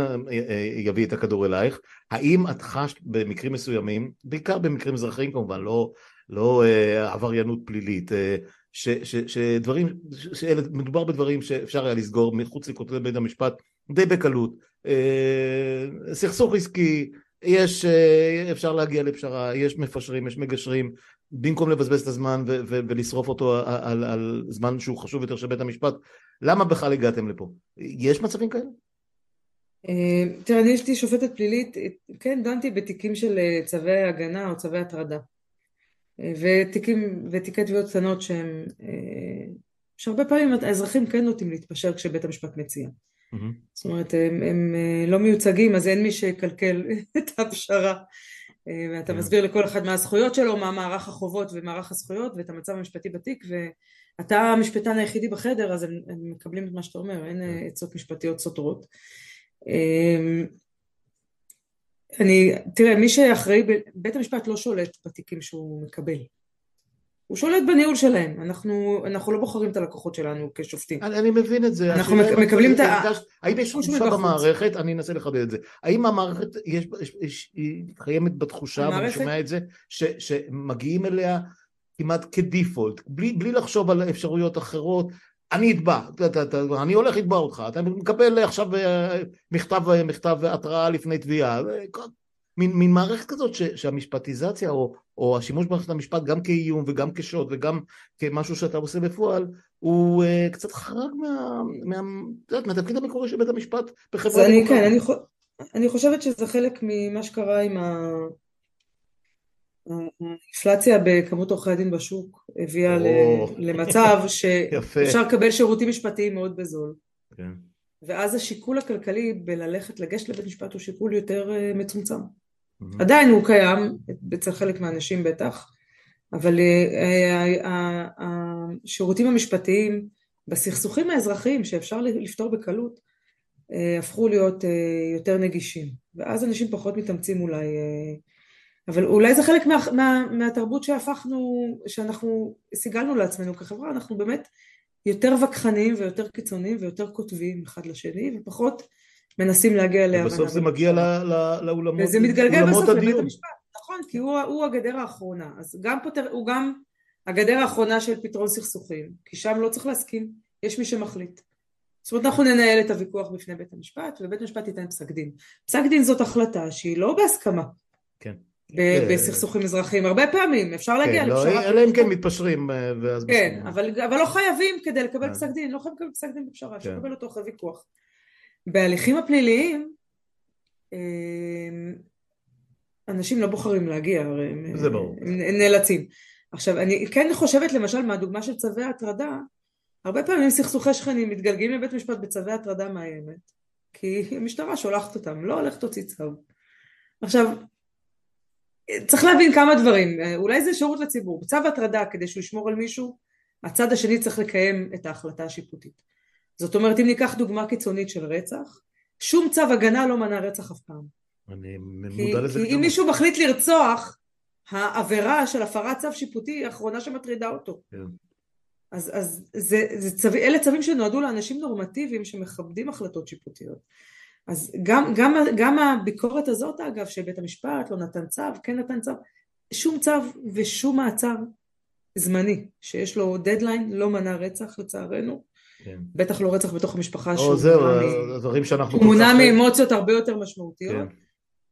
אביא את הכדור אלייך, האם את חשת במקרים מסוימים, בעיקר במקרים אזרחיים כמובן, לא, לא אה, עבריינות פלילית, אה, ש, ש, שדברים, שמדובר בדברים שאפשר היה לסגור מחוץ לכותלי בית המשפט די בקלות, אה, סכסוך עסקי, יש, אה, אפשר להגיע לפשרה, יש מפשרים, יש מגשרים, במקום לבזבז את הזמן ו- ו- ולשרוף אותו על, על, על זמן שהוא חשוב יותר של בית המשפט, למה בכלל הגעתם לפה? יש מצבים כאלה? אה, תראה, אני יש לי שופטת פלילית, כן, דנתי בתיקים של צווי הגנה או צווי הטרדה. ותיקים, ותיקי תביעות קטנות שהם, אה, שהרבה פעמים האזרחים כן נוטים להתפשר כשבית המשפט מציע. Mm-hmm. זאת אומרת, הם, הם אה, לא מיוצגים, אז אין מי שיקלקל את הפשרה. ואתה כן. מסביר לכל אחד מה הזכויות שלו, מה מערך החובות ומערך הזכויות ואת המצב המשפטי בתיק ואתה המשפטן היחידי בחדר אז הם, הם מקבלים את מה שאתה אומר, אין כן. עצות משפטיות סותרות. אני, תראה, מי שאחראי, בית המשפט לא שולט בתיקים שהוא מקבל. הוא שולט בניהול שלהם, אנחנו, אנחנו לא בוחרים את הלקוחות שלנו כשופטים. אני, אני מבין את זה. אנחנו מקבלים את ה... האם יש תחושה במערכת, אני אנסה לחדד את זה, האם המערכת, יש, יש, יש, היא קיימת בתחושה, המערכת... ואני שומע את זה, ש, שמגיעים אליה כמעט כדיפולט, בלי, בלי לחשוב על אפשרויות אחרות, אני אתבע, אני הולך לתבע אותך, אתה מקבל עכשיו אה, מכתב, אה, מכתב התראה לפני תביעה, מין, מין מערכת כזאת ש, שהמשפטיזציה או, או השימוש במערכת המשפט גם כאיום וגם כשוד וגם כמשהו שאתה עושה בפועל הוא uh, קצת חרג מה, מה, מה, מהתפקיד המקורי של בית המשפט בחברה דמוקרטית. כן, אני, אני חושבת שזה חלק ממה שקרה עם ה... האינפלציה בכמות עורכי הדין בשוק הביאה או... למצב שאפשר לקבל שירותים משפטיים מאוד בזול. כן. ואז השיקול הכלכלי בללכת לגשת לבית משפט הוא שיקול יותר אה, מצומצם. Mm-hmm. עדיין הוא קיים, אצל חלק מהאנשים בטח, אבל אה, השירותים המשפטיים בסכסוכים האזרחיים שאפשר לפתור בקלות אה, הפכו להיות יותר נגישים, ואז אנשים פחות מתאמצים אולי אבל אולי זה חלק מה, מה, מהתרבות שהפכנו, שאנחנו סיגלנו לעצמנו כחברה, אנחנו באמת יותר וכחניים ויותר קיצוניים ויותר כותבים אחד לשני ופחות מנסים להגיע להבנה. ובסוף זה מגיע לאולמות וזה מתגלגל בסוף לבית המשפט, נכון, כי הוא, הוא הגדר האחרונה, אז גם פותר, הוא גם הגדר האחרונה של פתרון סכסוכים, כי שם לא צריך להסכים, יש מי שמחליט. זאת אומרת אנחנו ננהל את הוויכוח בפני בית המשפט ובית המשפט ייתן פסק דין. פסק דין זאת החלטה שהיא לא בהסכמה. כן. כן. בסכסוכים אזרחיים, הרבה פעמים אפשר להגיע כן, לא, לפשרה. אלא אם כן מתפשרים אה, ואז... כן, אבל לא חייבים כדי לקבל כן. פסק דין, לא חייבים לקבל פסק דין בפשרה, אפשר לקבל אותו אחרי ויכוח. בהליכים הפליליים, אה, אנשים לא בוחרים להגיע, הרי הם נאלצים. עכשיו, אני כן חושבת למשל מהדוגמה של צווי הטרדה, הרבה פעמים סכסוכי שכנים מתגלגלים לבית משפט בצווי הטרדה מאיימת, כי המשטרה שולחת אותם, לא הולכת להוציא צו. עכשיו, צריך להבין כמה דברים, אולי זה שירות לציבור, בצו הטרדה כדי שהוא ישמור על מישהו, הצד השני צריך לקיים את ההחלטה השיפוטית. זאת אומרת אם ניקח דוגמה קיצונית של רצח, שום צו הגנה לא מנע רצח אף פעם. אני מודע לזה. כי אם מישהו מחליט לרצוח, העבירה של הפרת צו שיפוטי היא האחרונה שמטרידה אותו. כן. אז, אז זה, זה צו, אלה צווים שנועדו לאנשים נורמטיביים שמכבדים החלטות שיפוטיות. אז גם, גם, גם הביקורת הזאת אגב שבית המשפט לא נתן צו, כן נתן צו, שום צו ושום מעצר זמני שיש לו דדליין לא מנע רצח לצערנו, כן. בטח לא רצח בתוך המשפחה שהוא זהו, דברים שאנחנו מונע מאמוציות הרבה יותר משמעותיות כן.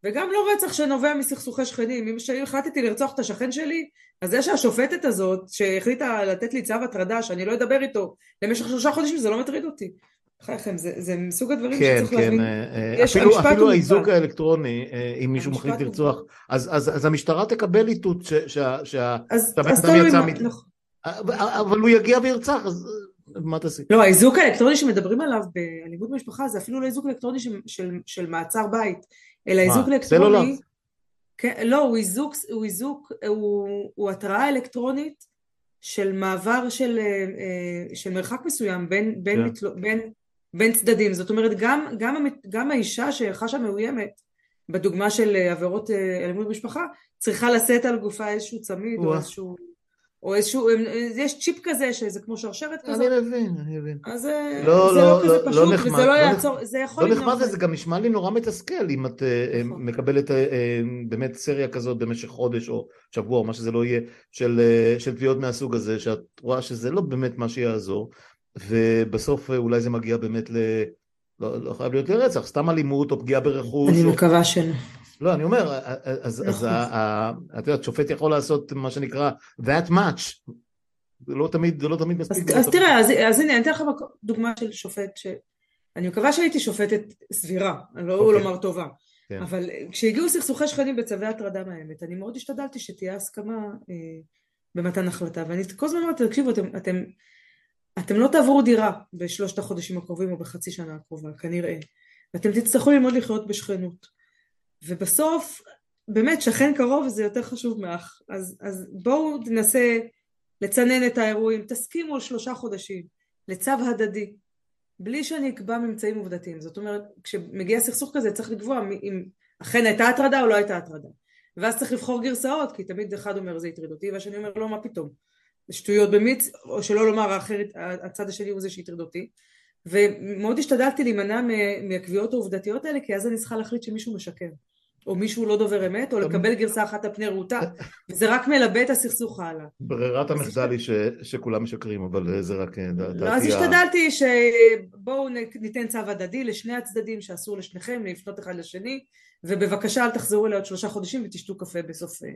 וגם לא רצח שנובע מסכסוכי שכנים, אם החלטתי לרצוח את השכן שלי, אז זה שהשופטת הזאת שהחליטה לתת לי צו הטרדה שאני לא אדבר איתו למשך שלושה חודשים זה לא מטריד אותי, בחייכם, זה, זה מסוג הדברים כן, שצריך כן, להבין. כן, אפילו, אפילו האיזוק האלקטרוני, אה, אם מישהו מחליט לרצוח, אז, אז, אז המשטרה תקבל איתות שהבן אדם יצא מת... נכון. אבל הוא יגיע וירצח, אז מה תעשי? לא, האיזוק האלקטרוני שמדברים עליו באלימות במשפחה זה אפילו לא איזוק אלקטרוני של, של, של מעצר בית, אלא איזוק אלקטרוני... כן, לא, הוא איזוק, הוא איזוק, הוא, הוא התראה אלקטרונית של מעבר של, של מרחק מסוים בין, בין, yeah. מתל, בין בין צדדים, זאת אומרת גם, גם, גם האישה שחשה מאוימת בדוגמה של אה, עבירות אה, אלימות במשפחה צריכה לשאת על גופה איזשהו צמיד או איזשהו או איזשהו, יש צ'יפ כזה שזה כמו שרשרת כזאת. אני מבין, אני מבין. אז לא, זה לא, לא כזה לא, פשוט, לא נחמד, וזה לא יעצור, זה יכול לא נחמד וזה גם נשמע לי נורא מתסכל אם את נכון. מקבלת באמת סריה כזאת במשך חודש או שבוע או מה שזה לא יהיה של, של תביעות מהסוג הזה, שאת רואה שזה לא באמת מה שיעזור. ובסוף אולי זה מגיע באמת ל... לא, לא חייב להיות לרצח, סתם אלימות או פגיעה ברכוש. אני או... מקווה שלא. לא, אני אומר, אז, נכון. את יודעת, שופט יכול לעשות מה שנקרא that much. זה לא תמיד, זה לא תמיד מספיק. אז, אז תראה, אז, אז הנה, אני אתן לך דוגמה של שופט ש... אני מקווה שהייתי שופטת סבירה, אני לא okay. אוקיי. לומר טובה. כן. אבל כשהגיעו סכסוכי שכנים בצווי הטרדה מהאמת, אני מאוד השתדלתי שתהיה הסכמה אה, במתן החלטה, ואני כל הזמן אומרת, תקשיבו, אתם, אתם אתם לא תעברו דירה בשלושת החודשים הקרובים או בחצי שנה הקרובה, כנראה. ואתם תצטרכו ללמוד לחיות בשכנות. ובסוף, באמת שכן קרוב זה יותר חשוב מאח. אז, אז בואו ננסה לצנן את האירועים, תסכימו על שלושה חודשים לצו הדדי, בלי שאני אקבע ממצאים עובדתיים. זאת אומרת, כשמגיע סכסוך כזה צריך לקבוע אם אכן הייתה הטרדה או לא הייתה הטרדה. ואז צריך לבחור גרסאות, כי תמיד אחד אומר זה הטריד אותי, והשני אומר לא, מה פתאום. שטויות במיץ, או שלא לומר האחרת, הצד השני הוא זה שהטריד אותי. ומאוד השתדלתי להימנע מהקביעות העובדתיות האלה, כי אז אני צריכה להחליט שמישהו משקר. או מישהו לא דובר אמת, או לקבל גרסה אחת על פני רהוטה, וזה רק מלבה את הסכסוך הלאה. ברירת המחדל היא שכולם משקרים, אבל זה רק אה, דעתי. לא, אז השתדלתי שבואו ניתן צו הדדי לשני הצדדים שאסור לשניכם לפנות אחד לשני, ובבקשה אל תחזרו אליי עוד שלושה חודשים ותשתו קפה בסוף אה,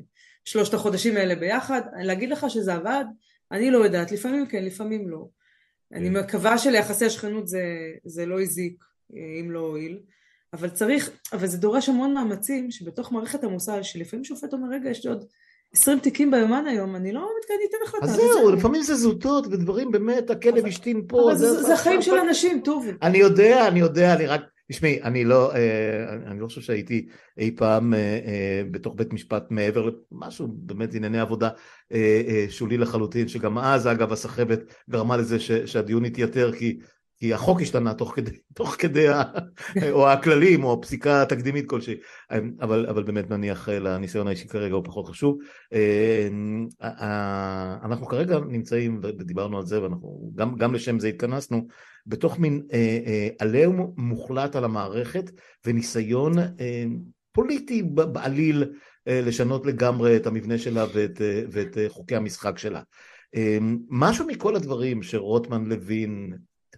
שלושת החודשים האלה ביחד. להגיד לך שזה עבד? אני לא יודעת, לפעמים כן, לפעמים לא. אני כן. מקווה שליחסי השכנות זה, זה לא הזיק, אה, אם לא הועיל. אבל צריך, אבל זה דורש המון מאמצים שבתוך מערכת המוסר, שלפעמים שופט אומר, רגע, יש לי עוד עשרים תיקים ביומן היום, אני לא מתכוון ניתן החלטה. אז זהו, לפעמים זה זוטות ודברים, באמת, הכלב השתין פה. אבל זה החיים של אנשים, טוב. אני יודע, אני יודע, אני רק... תשמעי, אני לא, אה, אני לא חושב שהייתי אי פעם אה, אה, בתוך בית משפט מעבר למשהו, באמת ענייני עבודה שולי לחלוטין, שגם אז אגב הסחבת גרמה לזה שהדיון התייתר כי כי החוק השתנה תוך כדי, תוך כדי ה, או הכללים או הפסיקה התקדימית כלשהי, אבל, אבל באמת נניח לניסיון האישי כרגע הוא פחות חשוב. אה, אנחנו כרגע נמצאים, ודיברנו על זה, ואנחנו גם, גם לשם זה התכנסנו, בתוך מין אה, אה, עליהום מוחלט על המערכת וניסיון פוליטי בעליל לשנות לגמרי את המבנה שלה ואת, ואת חוקי המשחק שלה. משהו מכל הדברים שרוטמן, לוין,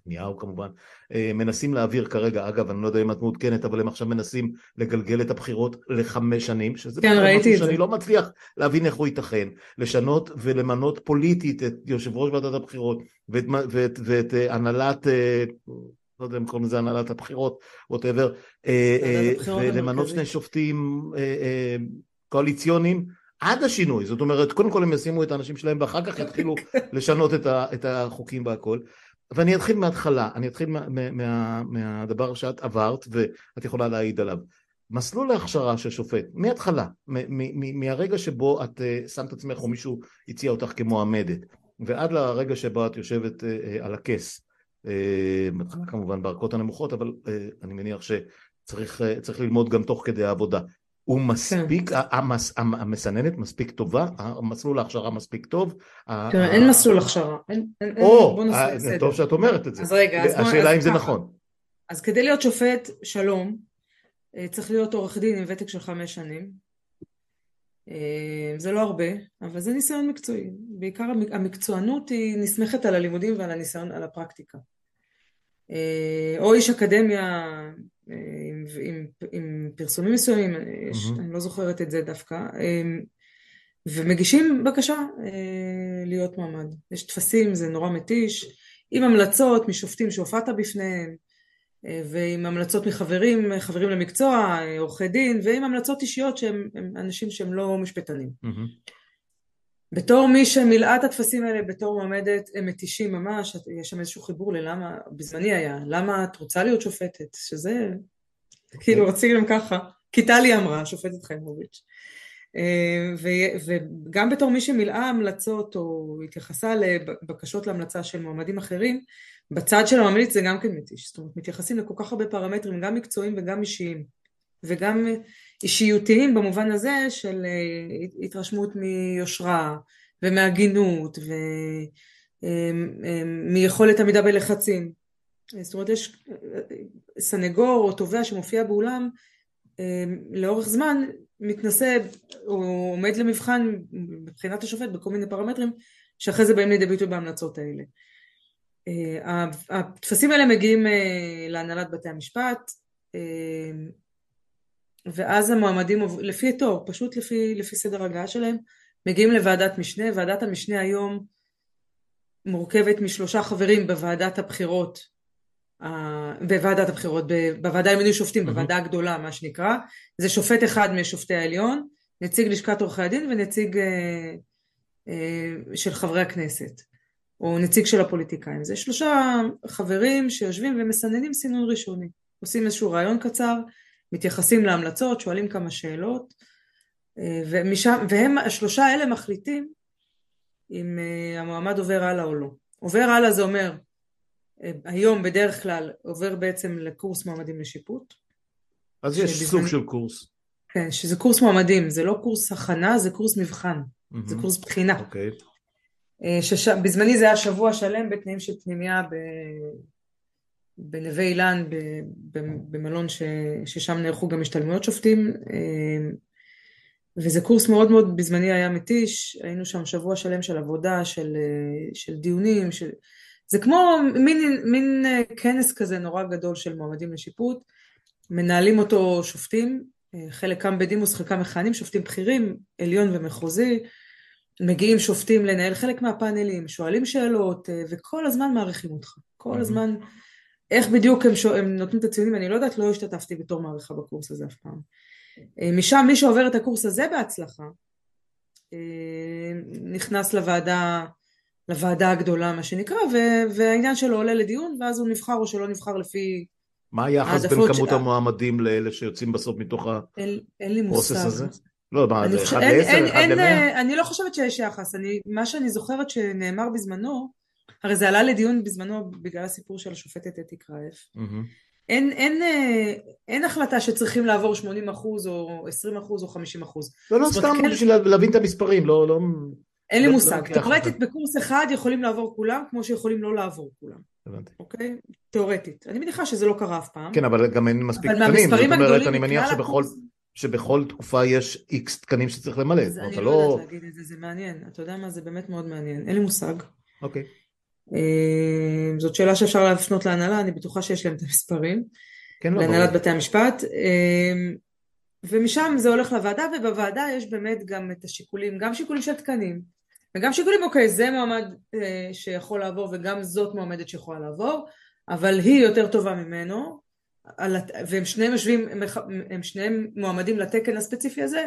נתניהו כמובן, אה, מנסים להעביר כרגע, אגב אני לא יודע אם את מעודכנת, אבל הם עכשיו מנסים לגלגל את הבחירות לחמש שנים, שזה כן, ראיתי את זה. שאני לא מצליח להבין איך הוא ייתכן, לשנות ולמנות פוליטית את יושב ראש ועדת הבחירות ואת, ואת, ואת אה, הנהלת, אה, לא יודע אם קוראים לזה הנהלת הבחירות, ווטאבר, ולמנות שני שופטים קואליציוניים עד השינוי, זאת אומרת קודם כל הם ישימו את האנשים שלהם ואחר כך יתחילו לשנות את החוקים והכל ואני אתחיל מההתחלה, אני אתחיל מה, מה, מהדבר שאת עברת ואת יכולה להעיד עליו. מסלול להכשרה של שופט, מההתחלה, מהרגע שבו את uh, שמת עצמך או מישהו הציע אותך כמועמדת ועד לרגע שבו את יושבת uh, על הכס, בהתחלה כמובן בערכות הנמוכות, אבל אני מניח שצריך ללמוד גם תוך כדי העבודה. הוא מספיק, כן. המס, המסננת מספיק טובה, המסלול ההכשרה מספיק טוב. תראה, אין מסלול הכשרה. או, טוב שאת אומרת את זה. אז רגע, אז השאלה אם זה נכון. אז כדי להיות שופט שלום, אה, צריך להיות עורך דין עם ותק של חמש שנים. אה, זה לא הרבה, אבל זה ניסיון מקצועי. בעיקר המקצוענות היא נסמכת על הלימודים ועל הניסיון, על הפרקטיקה. אה, או איש אקדמיה עם, עם, עם פרסומים מסוימים, יש, mm-hmm. אני לא זוכרת את זה דווקא, אמ, ומגישים בקשה אה, להיות מועמד. יש טפסים, זה נורא מתיש, עם המלצות משופטים שהופעת בפניהם, אה, ועם המלצות מחברים, חברים למקצוע, אה, עורכי דין, ועם המלצות אישיות שהם אנשים שהם לא משפטנים. Mm-hmm. בתור מי שמילאה את הטפסים האלה בתור מועמדת הם מתישים ממש, יש שם איזשהו חיבור ללמה, בזמני היה, למה את רוצה להיות שופטת, שזה כאילו אוקיי. רציתי גם ככה, כי טלי אמרה, השופטת חיימוביץ'. אה, וגם בתור מי שמילאה המלצות או התייחסה לבקשות להמלצה של מועמדים אחרים, בצד של הממליץ זה גם כן מתיש, זאת אומרת מתייחסים לכל כך הרבה פרמטרים, גם מקצועיים וגם אישיים, וגם אישיותיים במובן הזה של אה, התרשמות מיושרה ומהגינות ומיכולת עמידה בלחצים. זאת אומרת יש סנגור או תובע שמופיע באולם לאורך זמן מתנסה או עומד למבחן מבחינת השופט בכל מיני פרמטרים שאחרי זה באים לידי ביטוי בהמלצות האלה. אה, הטפסים האלה מגיעים אה, להנהלת בתי המשפט ואז המועמדים, לפי תור, פשוט לפי, לפי סדר הגעה שלהם, מגיעים לוועדת משנה. ועדת המשנה היום מורכבת משלושה חברים בוועדת הבחירות, בוועדת הבחירות, בוועדה למינוי שופטים. בוועדה הגדולה מה שנקרא, זה שופט אחד משופטי העליון, נציג לשכת עורכי הדין ונציג אה, אה, של חברי הכנסת, או נציג של הפוליטיקאים. זה שלושה חברים שיושבים ומסננים סינון ראשוני, עושים איזשהו רעיון קצר, מתייחסים להמלצות, שואלים כמה שאלות, ומשם, והם, השלושה האלה מחליטים אם המועמד עובר הלאה או לא. עובר הלאה זה אומר, היום בדרך כלל עובר בעצם לקורס מועמדים לשיפוט. אז יש. סוג של קורס. כן, שזה קורס מועמדים, זה לא קורס הכנה, זה קורס מבחן, mm-hmm. זה קורס בחינה. אוקיי. Okay. אה, שש... בזמני זה היה שבוע שלם בתנאים של פנימייה ב... בנווה אילן. במלון ש... ששם נערכו גם השתלמויות שופטים, אה, וזה קורס מאוד מאוד בזמני היה מתיש, היינו שם שבוע שלם של עבודה, של, אה, של דיונים, של... זה כמו מין, מין כנס כזה נורא גדול של מועמדים לשיפוט, מנהלים אותו שופטים, חלקם בדימוס, חלקם מכהנים, שופטים בכירים, עליון ומחוזי, מגיעים שופטים לנהל חלק מהפאנלים, שואלים שאלות, אה, וכל הזמן מעריכים אותך. כל הזמן, איך בדיוק הם, שואל, הם נותנים את הציונים, אני לא יודעת, לא השתתפתי בתור מעריכה בקורס הזה אף פעם. אה, משם מי שעובר את הקורס הזה בהצלחה, אה, נכנס לוועדה, לוועדה הגדולה מה שנקרא, והעניין שלו עולה לדיון, ואז הוא נבחר או שלא נבחר לפי... מה היחס בין כמות ש... המועמדים לאלה שיוצאים בסוף מתוך הפרוסס הזה? לא, מה, זה 1 ל-10, 1 ל-100? אני לא חושבת שיש יחס, אני, מה שאני זוכרת שנאמר בזמנו, הרי זה עלה לדיון בזמנו בגלל הסיפור של השופטת אתי קרייף. אין, אין, אה, אין החלטה שצריכים לעבור 80 אחוז או 20 אחוז או 50 אחוז. לא, לא, סתם כן... בשביל להבין את המספרים, לא... לא... אין לי לא, מושג. לא תאורטית בקורס אחד יכולים לעבור כולם, כמו שיכולים לא לעבור כולם. הבנתי. אוקיי? תאורטית. אני מניחה שזה לא קרה אף פעם. כן, אבל גם אין מספיק תקנים. זאת אומרת, אני מניח שבכל... שבכל תקופה יש איקס תקנים שצריך למלא. אני לא, לא יודעת להגיד את זה, זה מעניין. אתה יודע מה, זה באמת מאוד מעניין. אין לי מושג. אוקיי. זאת שאלה שאפשר להפנות להנהלה, אני בטוחה שיש להם את המספרים. כן, לא. להנהלת בתי המשפט. אה, ומשם זה הולך לוועדה, ובוועדה יש באמת גם את השיקולים, גם שיקולים של תקנים, וגם שיקולים, אוקיי, זה מועמד אה, שיכול לעבור, וגם זאת מועמדת שיכולה לעבור, אבל היא יותר טובה ממנו, והם שניהם יושבים, הם שניהם מועמדים לתקן הספציפי הזה,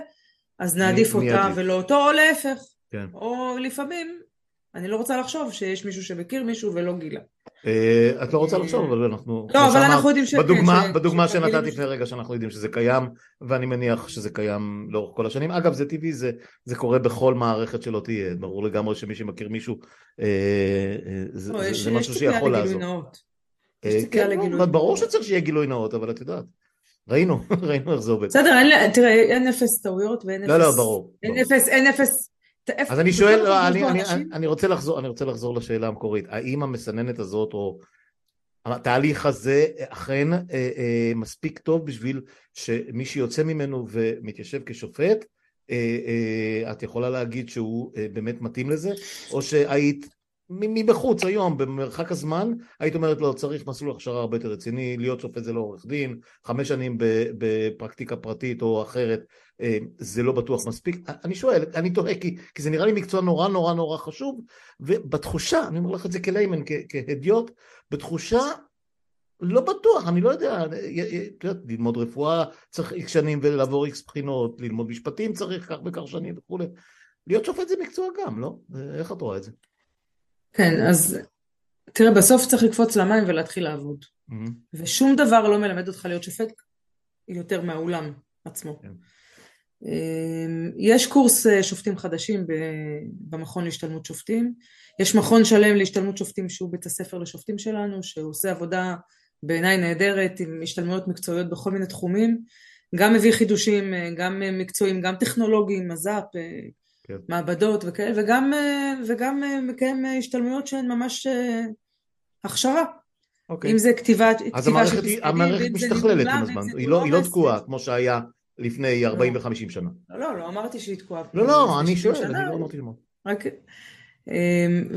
אז נעדיף מי, אותה מי ולא אותו, או להפך. כן. או לפעמים, אני לא רוצה לחשוב שיש מישהו שמכיר מישהו ולא גילה. אה, את לא רוצה לחשוב, אבל אנחנו... לא, אבל אנחנו יודעים ש... בדוגמה. בדוגמה שנתתי לפני רגע שאנחנו יודעים שזה קיים, ואני מניח שזה קיים לאורך כל השנים. אגב, זה טבעי, זה, קורה בכל מערכת שלא תהיה. ברור לגמרי שמי שמכיר מישהו, אה, אה, זה, לא, יש, משהו שיכול לעזור. אה, כן, לא, ברור שצריך שיהיה גילוי נאות, אבל את יודעת. ראינו, ראינו איך זה עובד. בסדר, תראה, אין אפס טעויות ואין אפס... לא, לא, ברור. אין אפס, אין אפס... אז אני שואל, לא, אני רוצה לחזור, אני רוצה לחזור לשאלה המקורית. האם המסננת הזאת, או התהליך הזה, אכן אה, אה, מספיק טוב בשביל שמי שיוצא ממנו ומתיישב כשופט, את יכולה להגיד שהוא באמת מתאים לזה, או שהיית מבחוץ היום, במרחק הזמן, היית אומרת לא, צריך מסלול הכשרה הרבה יותר רציני, להיות שופט זה לא עורך דין, חמש שנים בפרקטיקה פרטית או אחרת, אה, זה לא בטוח מספיק. אני שואל, אני תוהה, כי, כי זה נראה לי מקצוע נורא נורא נורא חשוב, ובתחושה, אני אומר לך את זה כליימן, כהדיוט, בתחושה לא בטוח, אני לא יודע, ללמוד רפואה צריך איקס שנים ולעבור איקס בחינות, ללמוד משפטים צריך כך וכך שנים וכולי. להיות שופט זה מקצוע גם, לא? איך את רואה את זה? כן, אז תראה, בסוף צריך לקפוץ למים ולהתחיל לעבוד. Mm-hmm. ושום דבר לא מלמד אותך להיות שופט יותר מהאולם עצמו. כן. אמ, יש קורס אה, שופטים חדשים במכון להשתלמות שופטים. יש מכון שלם להשתלמות שופטים שהוא בית הספר לשופטים שלנו, שהוא עושה עבודה בעיניי נהדרת עם השתלמויות מקצועיות בכל מיני תחומים. גם מביא חידושים, אה, גם אה, מקצועיים, גם טכנולוגיים, מז"פ, כן. מעבדות וכאלה, וגם, וגם מקיים השתלמויות שהן ממש הכשרה. אוקיי. אם זה כתיבה, אז המערכת, היא, המערכת משתכללת עם הזמן, היא לא, היא לא תקועה כמו שהיה לפני 40 ו-50 שנה. לא, לא, לא אמרתי שהיא תקועה. לא, לא, אני שואל, אני לא אמרתי למה. רק... אמ,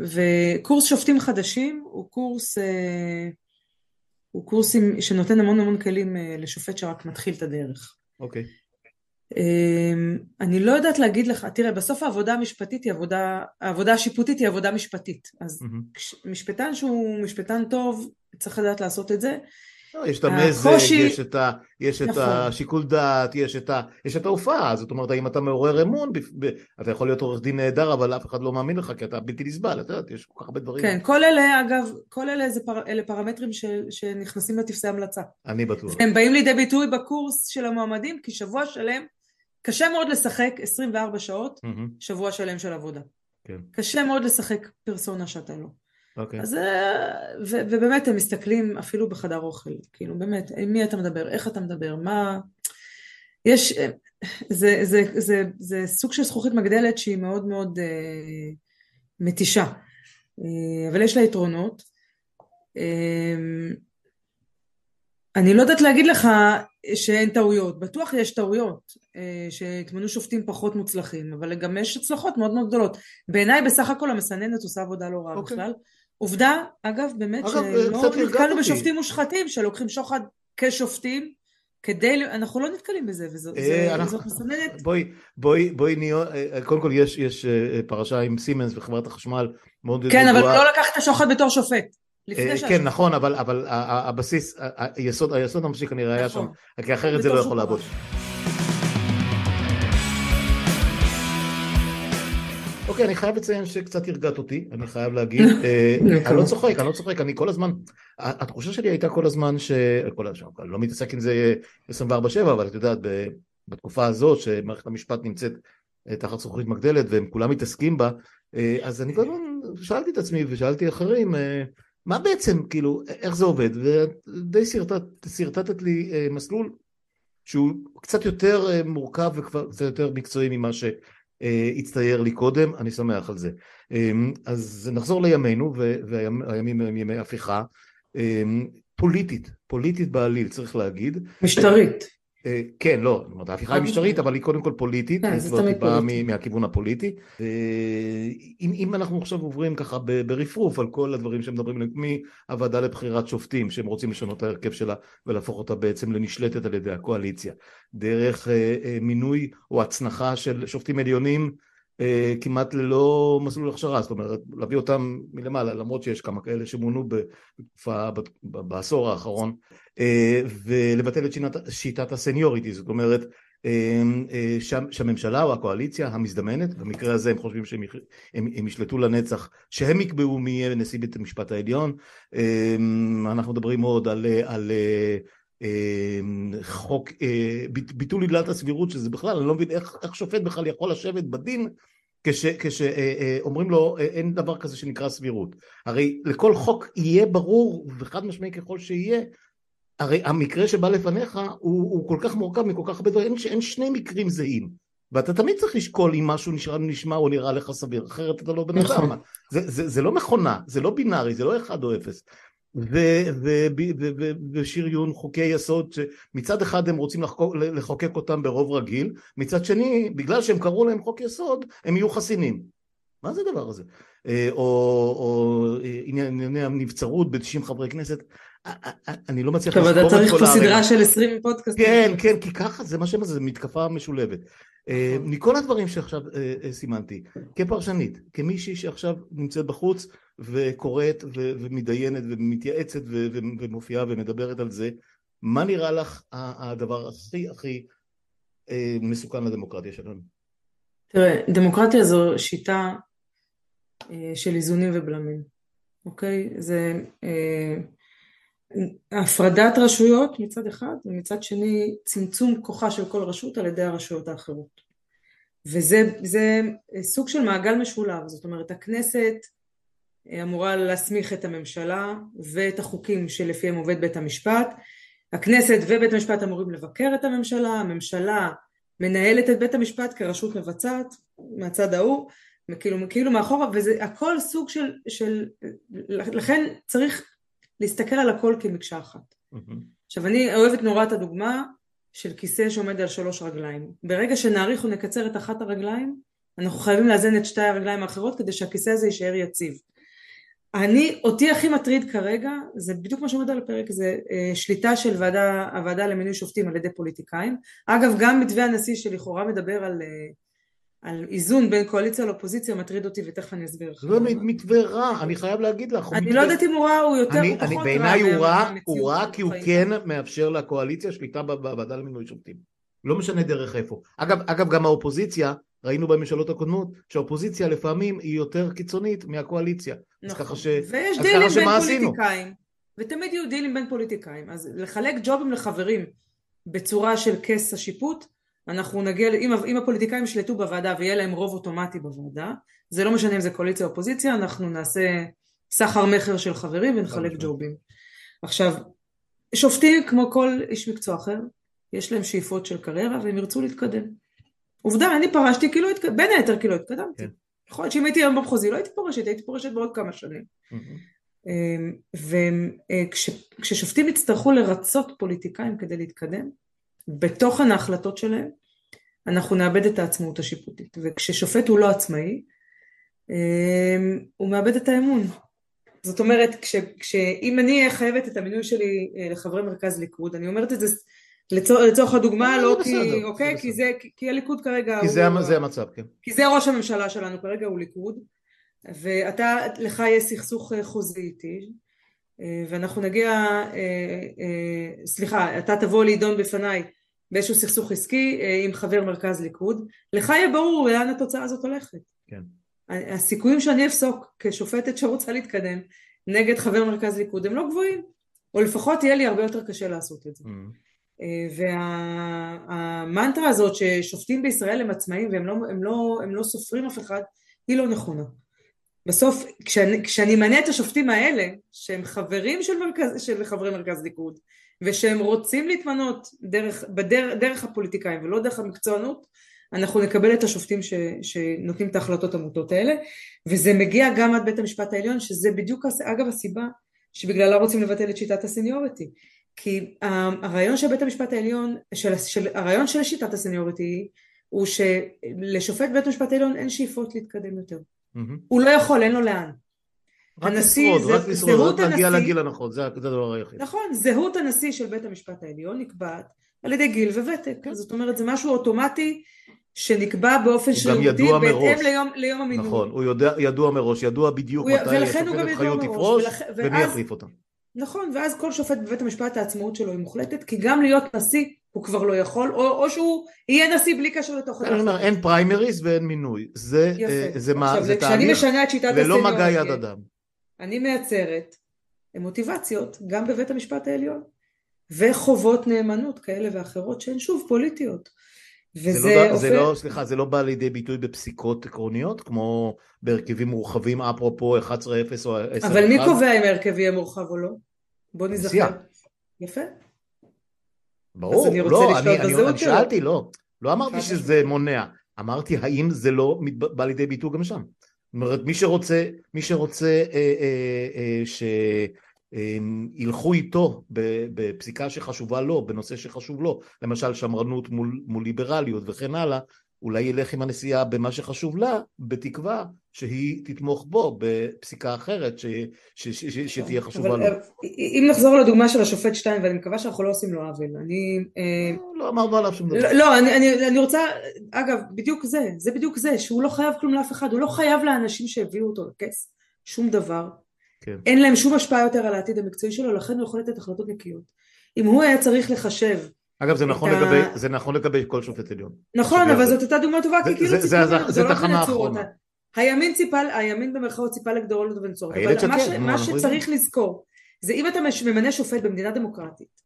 וקורס שופטים חדשים הוא קורס, הוא קורס שנותן המון המון כלים לשופט שרק מתחיל את הדרך. אוקיי. אמ, אני לא יודעת להגיד לך, תראה בסוף העבודה המשפטית היא עבודה, העבודה השיפוטית היא עבודה משפטית, אז mm-hmm. משפטן שהוא משפטן טוב צריך לדעת לעשות את זה. לא, יש את המזג, הקושי... יש, את, ה, יש נכון. את השיקול דעת, יש את, ה, יש את ההופעה, זאת אומרת האם אתה מעורר אמון, ב, ב, אתה יכול להיות עורך דין נהדר אבל אף אחד לא מאמין לך כי אתה בלתי נסבל, אתה יודע, יש כל כך הרבה דברים. כן, כל אלה אגב, כל אלה זה פר, אלה פרמטרים ש, שנכנסים לטפסי המלצה. אני בטוח. הם באים לידי ביטוי בקורס של המועמדים כי שבוע שלם קשה מאוד לשחק 24 שעות, mm-hmm. שבוע שלם של עבודה. כן. קשה מאוד לשחק פרסונה שאתה לא. אוקיי. אז, אה, ו, ובאמת הם מסתכלים אפילו בחדר אוכל, כאילו באמת, עם מי אתה מדבר, איך אתה מדבר, מה... יש, אה, זה, זה, זה, זה, זה סוג של זכוכית מגדלת שהיא מאוד מאוד אה, מתישה, אה, אבל יש לה יתרונות. אה, אני לא יודעת להגיד לך שאין טעויות, בטוח יש טעויות, אה, שהתמנו שופטים פחות מוצלחים, אבל גם יש הצלחות מאוד מאוד גדולות. בעיניי בסך הכל המסננת עושה עבודה לא רעה okay. אוקיי. בכלל. עובדה, אגב, באמת, אגב, שלא נתקלנו בשופטים מושחתים שלוקחים שוחד כשופטים, כדי, אנחנו לא נתקלים בזה, וזאת אה, מסננת. בואי, בואי, בואי נהיה, אה, קודם כל יש, יש פרשה עם סימנס וחברת החשמל מאוד כן, אבל לא לקח את השוחד בתור שופט. כן נכון אבל הבסיס היסוד הממשי כנראה היה שם נכון. כי אחרת זה לא יכול לעבוד. אוקיי אני חייב לציין שקצת הרגעת אותי אני חייב להגיד אה, אני לא צוחק אני לא צוחק אני כל הזמן התחושה שלי הייתה כל הזמן ש... אני לא מתעסק עם זה 24/7 אבל את יודעת בתקופה הזאת שמערכת המשפט נמצאת אה, תחת זכוכית מגדלת והם כולם מתעסקים בה אה, אז אני כל הזמן שאלתי את עצמי ושאלתי אחרים מה בעצם, כאילו, איך זה עובד? ודי שרטטת לי אה, מסלול שהוא קצת יותר אה, מורכב וקצת יותר מקצועי ממה שהצטייר לי קודם, אני שמח על זה. אמ, אז נחזור לימינו, והימים הם ימי הפיכה. אמ, פוליטית, פוליטית בעליל, צריך להגיד. משטרית. אה, כן, לא, ההפיכה היא משטרית, אבל היא קודם כל פוליטית, כן, תמיד פוליטי. מהכיוון הפוליטי. אם אנחנו עכשיו עוברים ככה ברפרוף על כל הדברים שמדברים מהוועדה לבחירת שופטים, שהם רוצים לשנות את ההרכב שלה ולהפוך אותה בעצם לנשלטת על ידי הקואליציה, דרך אה, אה, מינוי או הצנחה של שופטים עליונים אה, כמעט ללא מסלול הכשרה, זאת אומרת להביא אותם מלמעלה למרות שיש כמה כאלה שמונו בתקופה, בעשור האחרון אה, ולבטל את שיטת, שיטת הסניוריטי, זאת אומרת אה, שהממשלה או הקואליציה המזדמנת, במקרה הזה הם חושבים שהם הם, הם ישלטו לנצח, שהם יקבעו מי יהיה נשיא בית המשפט העליון, אנחנו מדברים מאוד על, על חוק, ביטול עילת הסבירות שזה בכלל, אני לא מבין איך, איך שופט בכלל יכול לשבת בדין כשאומרים לו אין דבר כזה שנקרא סבירות. הרי לכל חוק יהיה ברור וחד משמעי ככל שיהיה, הרי המקרה שבא לפניך הוא, הוא כל כך מורכב מכל כך הרבה דברים, אין, אין שני מקרים זהים. ואתה תמיד צריך לשקול אם משהו נשמע, נשמע או נראה לך סביר, אחרת אתה לא בן אדם. נכון. זה, זה, זה לא מכונה, זה לא בינארי, זה לא אחד או אפס. ושריון חוקי יסוד שמצד אחד הם רוצים לחוק, לחוקק אותם ברוב רגיל, מצד שני בגלל שהם קראו להם חוק יסוד הם יהיו חסינים. מה זה הדבר הזה? אה, או, או אה, ענייני הנבצרות ב-90 חברי כנסת, אני לא מצליח לזכור את כל טוב, אתה צריך פה סדרה של 20 פודקאסטים. כן, כן, כי ככה זה מה שזה, זה מתקפה משולבת. אה, נכון. מכל הדברים שעכשיו סימנתי, כפרשנית, כמישהי שעכשיו נמצאת בחוץ וקוראת ומתדיינת ומתייעצת ומופיעה ומדברת על זה, מה נראה לך הדבר הכי הכי אה, מסוכן לדמוקרטיה שלנו? תראה, דמוקרטיה זו שיטה אה, של איזונים ובלמים, אוקיי? זה אה, הפרדת רשויות מצד אחד, ומצד שני צמצום כוחה של כל רשות על ידי הרשויות האחרות. וזה סוג של מעגל משולב, זאת אומרת הכנסת אמורה להסמיך את הממשלה ואת החוקים שלפיהם עובד בית המשפט. הכנסת ובית המשפט אמורים לבקר את הממשלה, הממשלה מנהלת את בית המשפט כרשות מבצעת מהצד ההוא, כאילו, כאילו מאחורה, וזה הכל סוג של, של, לכן צריך להסתכל על הכל כמקשה אחת. Mm-hmm. עכשיו אני אוהבת נורא את הדוגמה של כיסא שעומד על שלוש רגליים. ברגע שנאריך ונקצר את אחת הרגליים, אנחנו חייבים לאזן את שתי הרגליים האחרות כדי שהכיסא הזה יישאר יציב. אני, אותי הכי מטריד כרגע, זה בדיוק מה שעומד על הפרק, זה אה, שליטה של ועדה, הוועדה למינוי שופטים על ידי פוליטיקאים. אגב, גם מתווה הנשיא שלכאורה מדבר על, אה, על איזון בין קואליציה לאופוזיציה מטריד אותי, ותכף אני אסביר לך. זה לא מתווה רע, אני חייב להגיד לך. אני לא יודעת אם הוא רע, הוא יותר או פחות רע. בעיניי הוא רע, הוא רע כי הוא כן מאפשר לקואליציה שליטה בוועדה למינוי שופטים. לא משנה דרך איפה. אגב, אגב גם האופוזיציה ראינו בממשלות הקודמות שהאופוזיציה לפעמים היא יותר קיצונית מהקואליציה. נכון. ויש דילים בין פוליטיקאים. ותמיד יהיו דילים בין פוליטיקאים. אז לחלק ג'ובים לחברים בצורה של כס השיפוט, אנחנו נגיע, אם, אם הפוליטיקאים ישלטו בוועדה ויהיה להם רוב אוטומטי בוועדה, זה לא משנה אם זה קואליציה או אופוזיציה, אנחנו נעשה סחר מכר של חברים ונחלק ג'ובים. עכשיו, שופטים כמו כל איש מקצוע אחר, יש להם שאיפות של קריירה והם ירצו להתקדם. עובדה, אני פרשתי כי לא התקדמתי, בין היתר כי לא התקדמתי. כן. יכול להיות שאם הייתי היום במחוזי לא הייתי פורשת, הייתי פורשת בעוד כמה שנים. וכששופטים יצטרכו לרצות פוליטיקאים כדי להתקדם, בתוכן ההחלטות שלהם, אנחנו נאבד את העצמאות השיפוטית. וכששופט הוא לא עצמאי, הוא מאבד את האמון. זאת אומרת, כש, כשאם אני אהיה חייבת את המינוי שלי אה, לחברי מרכז ליכוד, אני אומרת את זה לצור, לצורך הדוגמה, לא, לא כי, בסדר, אוקיי, כי, זה, כי, הליכוד כרגע כי הוא... זה, זה המצב, כן. כי זה ראש הממשלה שלנו, כרגע הוא ליכוד, ואתה, לך יש סכסוך אה, חוזי איתי, אה, ואנחנו נגיע, סליחה, אתה תבוא להידון בפניי באיזשהו סכסוך עסקי עם חבר מרכז ליכוד, לך יהיה ברור לאן התוצאה הזאת הולכת. כן. הסיכויים שאני אפסוק כשופטת שרוצה להתקדם נגד חבר מרכז ליכוד הם לא גבוהים, או לפחות יהיה לי הרבה יותר קשה לעשות את זה. Mm-hmm. והמנטרה הזאת ששופטים בישראל הם עצמאים והם לא, הם לא, הם לא סופרים אף אחד, היא לא נכונה. בסוף, כשאני, כשאני מנה את השופטים האלה, שהם חברים של, מרכז, של חברי מרכז ליכוד, ושהם רוצים להתמנות דרך, בדרך, דרך הפוליטיקאים ולא דרך המקצוענות, אנחנו נקבל את השופטים ש, שנותנים את ההחלטות המוטות האלה וזה מגיע גם עד בית המשפט העליון שזה בדיוק אגב הסיבה שבגללה רוצים לבטל את שיטת הסניוריטי כי הרעיון של בית המשפט העליון, של, של, הרעיון של שיטת הסניוריטי הוא שלשופט בית המשפט העליון אין שאיפות להתקדם יותר. הוא לא יכול, אין לו לאן רק הנשיא, לשרוד, רק לשרוד, רק להגיע לגיל הנכון, זה הדבר היחיד. נכון, זהות הנשיא של בית המשפט העליון נקבעת על ידי גיל וותק, כן. זאת אומרת זה משהו אוטומטי שנקבע באופן שרירותי בהתאם ליום, ליום המינוי. נכון, הוא יודע, ידוע מראש, ידוע בדיוק מתי השופטת חיות תפרוש ומי יחליף אותה. נכון, ואז כל שופט בבית המשפט העצמאות שלו היא מוחלטת, כי גם להיות נשיא הוא כבר לא יכול, או, או שהוא יהיה נשיא בלי קשר לתוך הדף. אין פריימריז ואין מינוי, זה, אה, זה, מה, זה תהליך ללא מגע יד אדם. אני מייצרת מוטיבציות גם בבית המשפט העליון, וחובות נאמנות כאלה ואחרות שהן שוב פוליטיות. וזה זה לא, זה לא, סליחה, זה לא בא לידי ביטוי בפסיקות עקרוניות, כמו בהרכבים מורחבים, אפרופו 11-0 או 10-1? אבל מי קובע אם ההרכב יהיה מורחב או לא? בוא נזכר. יפה. ברור, אני לא, אני, אני, אני שאלתי, לא. לא אמרתי שזה מונע, אמרתי האם זה לא בא לידי ביטוי גם שם. זאת אומרת, מי שרוצה, מי שרוצה אה, אה, אה, ש... ילכו איתו בפסיקה שחשובה לו, בנושא שחשוב לו, למשל שמרנות מול, מול ליברליות וכן הלאה, אולי ילך עם הנשיאה במה שחשוב לה, בתקווה שהיא תתמוך בו בפסיקה אחרת ש, ש, ש, ש, שתהיה חשובה אבל, לו. אם נחזור לדוגמה של השופט שטיין, ואני מקווה שאנחנו לא עושים לו עוול, אני... אה, לא, לא אמרנו עליו שום דבר. לא, לא אני, אני, אני רוצה, אגב, בדיוק זה, זה בדיוק זה, שהוא לא חייב כלום לאף אחד, הוא לא חייב לאנשים שהביאו אותו לכס, שום דבר. כן. אין להם שום השפעה יותר על העתיד המקצועי שלו, לכן הוא יכול לתת החלטות נקיות. אם הוא היה צריך לחשב אגב זה נכון, לגבי, ה... זה נכון לגבי כל שופט עליון. נכון, אבל זאת הייתה דוגמה טובה, כי כאילו ציפו, זה, זה, זה, לא תחנה אחרונה. הימין ציפה, הימין במרכאות ציפה לגדולות ונצורות, אבל מה, ש, מה שצריך לזכור, זה אם אתה ממנה שופט במדינה דמוקרטית,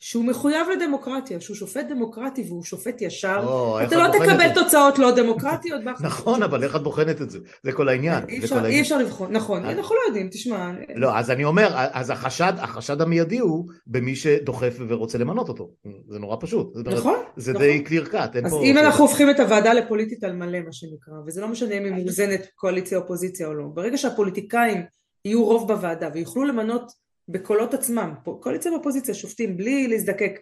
שהוא מחויב לדמוקרטיה, שהוא שופט דמוקרטי והוא שופט ישר, או, אתה לא תקבל תוצאות לא דמוקרטיות. נכון, אבל איך את בוחנת את זה? זה כל העניין. אי אפשר, אי אפשר לבחון, נכון, אה. אנחנו לא יודעים, תשמע. לא, אז אני אומר, אז החשד, החשד המיידי הוא במי שדוחף ורוצה למנות אותו. זה נורא פשוט. נכון. זה נכון. די קליר קאט. אז אם אנחנו הופכים את הוועדה לפוליטית על מלא, מה שנקרא, וזה לא משנה אם היא מאוזנת קואליציה אופוזיציה או לא, ברגע שהפוליטיקאים יהיו רוב בוועדה ויוכלו למנות בקולות עצמם, קואליציה ואופוזיציה שופטים בלי להזדקק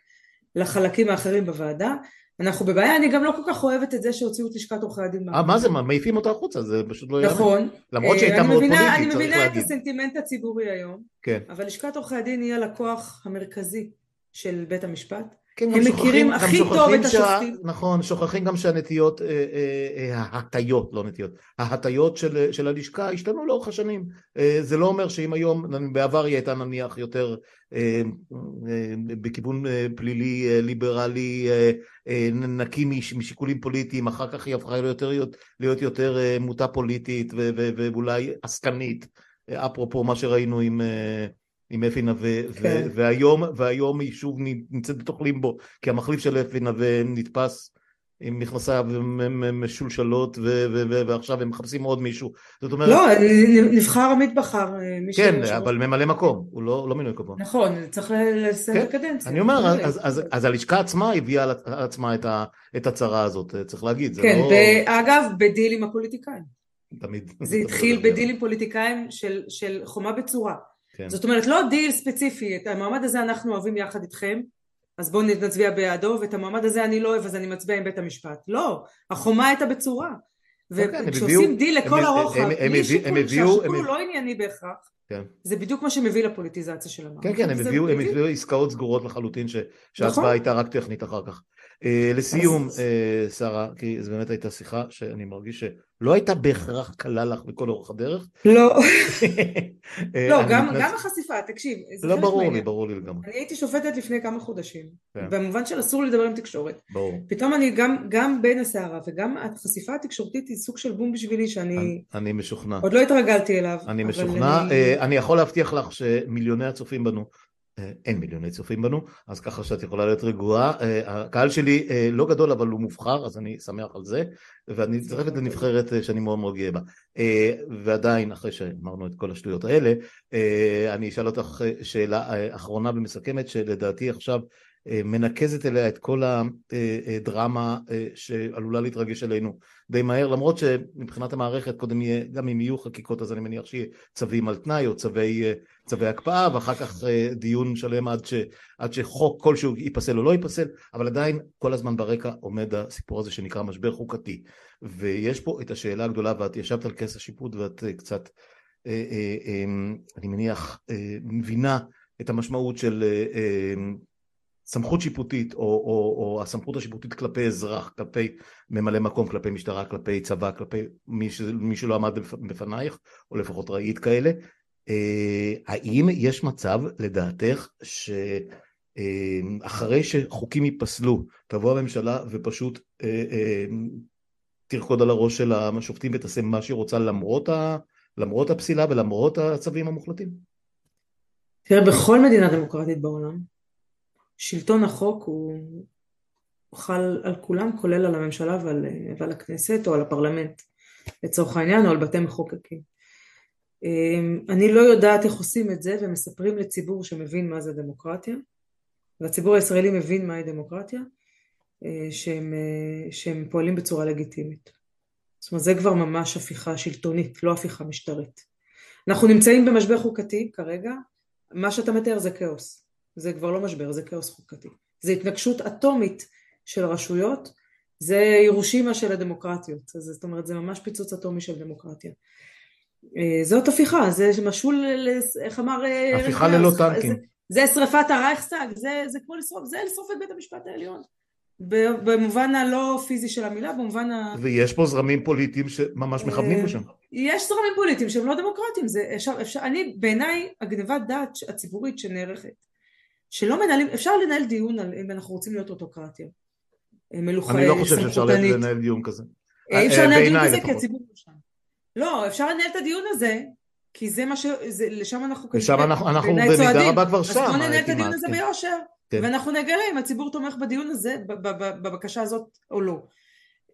לחלקים האחרים בוועדה, אנחנו בבעיה, אני גם לא כל כך אוהבת את זה שהוציאו את לשכת עורכי הדין. אה, מה זה, מעיפים אותה החוצה, זה פשוט לא יאמן. נכון. למרות שהיא הייתה מאוד פוליטית, צריך להגיד. אני מבינה את הסנטימנט הציבורי היום, כן. אבל לשכת עורכי הדין היא הלקוח המרכזי של בית המשפט, כן, הם מכירים הכי טוב את השופטים. נכון, שוכחים גם שהנטיות, אה, אה, אה, ההטיות, לא נטיות, ההטיות של, של הלשכה השתנו לאורך השנים. זה לא אומר שאם היום, בעבר היא הייתה נניח יותר בכיוון פלילי, ליברלי, נקי משיקולים פוליטיים, אחר כך היא הפכה להיות להיות יותר מוטה פוליטית ואולי עסקנית, אפרופו מה שראינו עם... עם אפי נווה, כן. והיום, והיום היא שוב נמצאת בתוך לימבו, כי המחליף של אפי נווה נתפס עם מכנסיו משולשלות ועכשיו הם מחפשים עוד מישהו. זאת אומרת... לא, נבחר עמית בחר. אה, כן, אבל ממלא מקום, הוא לא, לא מינוי קבוע. נכון, צריך לסיים כן, את הקדנציה. אני אומר, אז, אז, אז הלשכה עצמה הביאה על עצמה את, ה, את הצרה הזאת, צריך להגיד. כן, לא... ואגב, בדיל עם הפוליטיקאים. תמיד. זה התחיל בדיל עם פוליטיקאים של, של חומה בצורה. כן. זאת אומרת, לא דיל ספציפי, את המעמד הזה אנחנו אוהבים יחד איתכם, אז בואו נצביע בעדו, ואת המועמד הזה אני לא אוהב אז אני מצביע עם בית המשפט. לא, החומה הייתה בצורה. אוקיי, וכשעושים דיל לכל הרוחב, בלי שיקול, שהשיקול הוא לא ענייני בהכרח, כן. זה בדיוק מה שמביא לפוליטיזציה של המערכת. כן, כן, הם הביאו, הם הביאו עסקאות סגורות לחלוטין, שההצבעה נכון. הייתה רק טכנית אחר כך. Uh, לסיום, uh, שרה, כי זו באמת הייתה שיחה שאני מרגיש שלא הייתה בהכרח קלה לך בכל אורך הדרך. לא. אה, לא, גם, החשיפה, תקשיב. לא, ברור לי, ברור לי לגמרי. אני הייתי שופטת לפני כמה חודשים, כן. במובן של אסור לדבר עם תקשורת. ברור. פתאום אני גם, בין הסערה וגם החשיפה התקשורתית היא סוג של בום בשבילי שאני... אני, משוכנע. עוד לא התרגלתי אליו. אני משוכנע. אני... יכול להבטיח לך שמיליוני הצופים בנו אה, אין מיליוני צופים בנו, אז ככה שאת יכולה להיות רגועה. אה, הקהל שלי אה, לא גדול אבל הוא מובחר, אז אני שמח על זה, ואני מצטרפת לנבחרת שאני מאוד מאוד גאה בה. ועדיין, אחרי שאמרנו את כל השטויות האלה, אני אשאל אותך שאלה אחרונה ומסכמת, שלדעתי עכשיו מנקזת אליה את כל הדרמה שעלולה להתרגש עלינו די מהר, למרות שמבחינת המערכת קודם יהיה, גם אם יהיו חקיקות אז אני מניח שיהיה צווים על תנאי או צווי, צווי הקפאה ואחר כך דיון שלם עד, ש, עד שחוק כלשהו ייפסל או לא ייפסל, אבל עדיין כל הזמן ברקע עומד הסיפור הזה שנקרא משבר חוקתי. ויש פה את השאלה הגדולה ואת ישבת על כס השיפוט ואת קצת, אני מניח, מבינה את המשמעות של סמכות שיפוטית או, או, או הסמכות השיפוטית כלפי אזרח, כלפי ממלא מקום, כלפי משטרה, כלפי צבא, כלפי מי, ש, מי שלא עמד בפנייך, או לפחות ראית כאלה, אה, האם יש מצב לדעתך שאחרי אה, שחוקים ייפסלו תבוא הממשלה ופשוט אה, אה, תרקוד על הראש של השופטים ותעשה מה שהיא רוצה למרות, ה, למרות הפסילה ולמרות הצווים המוחלטים? תראה, בכל מדינה דמוקרטית בעולם שלטון החוק הוא חל על כולם כולל על הממשלה ועל, ועל הכנסת או על הפרלמנט לצורך העניין או על בתי מחוקקים. אמ, אני לא יודעת איך עושים את זה ומספרים לציבור שמבין מה זה דמוקרטיה והציבור הישראלי מבין מהי דמוקרטיה אה, שהם, אה, שהם פועלים בצורה לגיטימית. זאת אומרת זה כבר ממש הפיכה שלטונית לא הפיכה משטרית. אנחנו נמצאים במשבר חוקתי כרגע מה שאתה מתאר זה כאוס זה כבר לא משבר, זה כאוס חוקתי. זה התנגשות אטומית של רשויות, זה הירושימה של הדמוקרטיות. אז זאת אומרת, זה ממש פיצוץ אטומי של דמוקרטיה. אה, זאת הפיכה, זה משול, איך אמר... אה, הפיכה ללא טנקים. זה, זה שריפת הרייכסטאג, זה, זה כמו לשרוף, זה לשרוף את בית המשפט העליון. במובן הלא פיזי של המילה, במובן ה... ויש פה זרמים פוליטיים שממש מכוונים לשם. אה, יש זרמים פוליטיים שהם לא דמוקרטיים, זה אפשר, אפשר, אני בעיניי הגנבת דעת הציבורית שנערכת שלא מנהלים, אפשר לנהל דיון על אם אנחנו רוצים להיות אוטוקרטיה. מלוכה אני לא חושב שאפשר לנהל דיון כזה. אי אה, אפשר לנהל דיון כזה כי הציבור לא שם. לא, אפשר לנהל את הדיון הזה, כי זה מה ש... לשם אנחנו... לשם אנחנו במידה רבה כבר שם. אז בוא ננהל את הדיון הזה. ביושר, כן. ואנחנו נגלה אם הציבור תומך בדיון הזה, בבקשה הזאת או לא.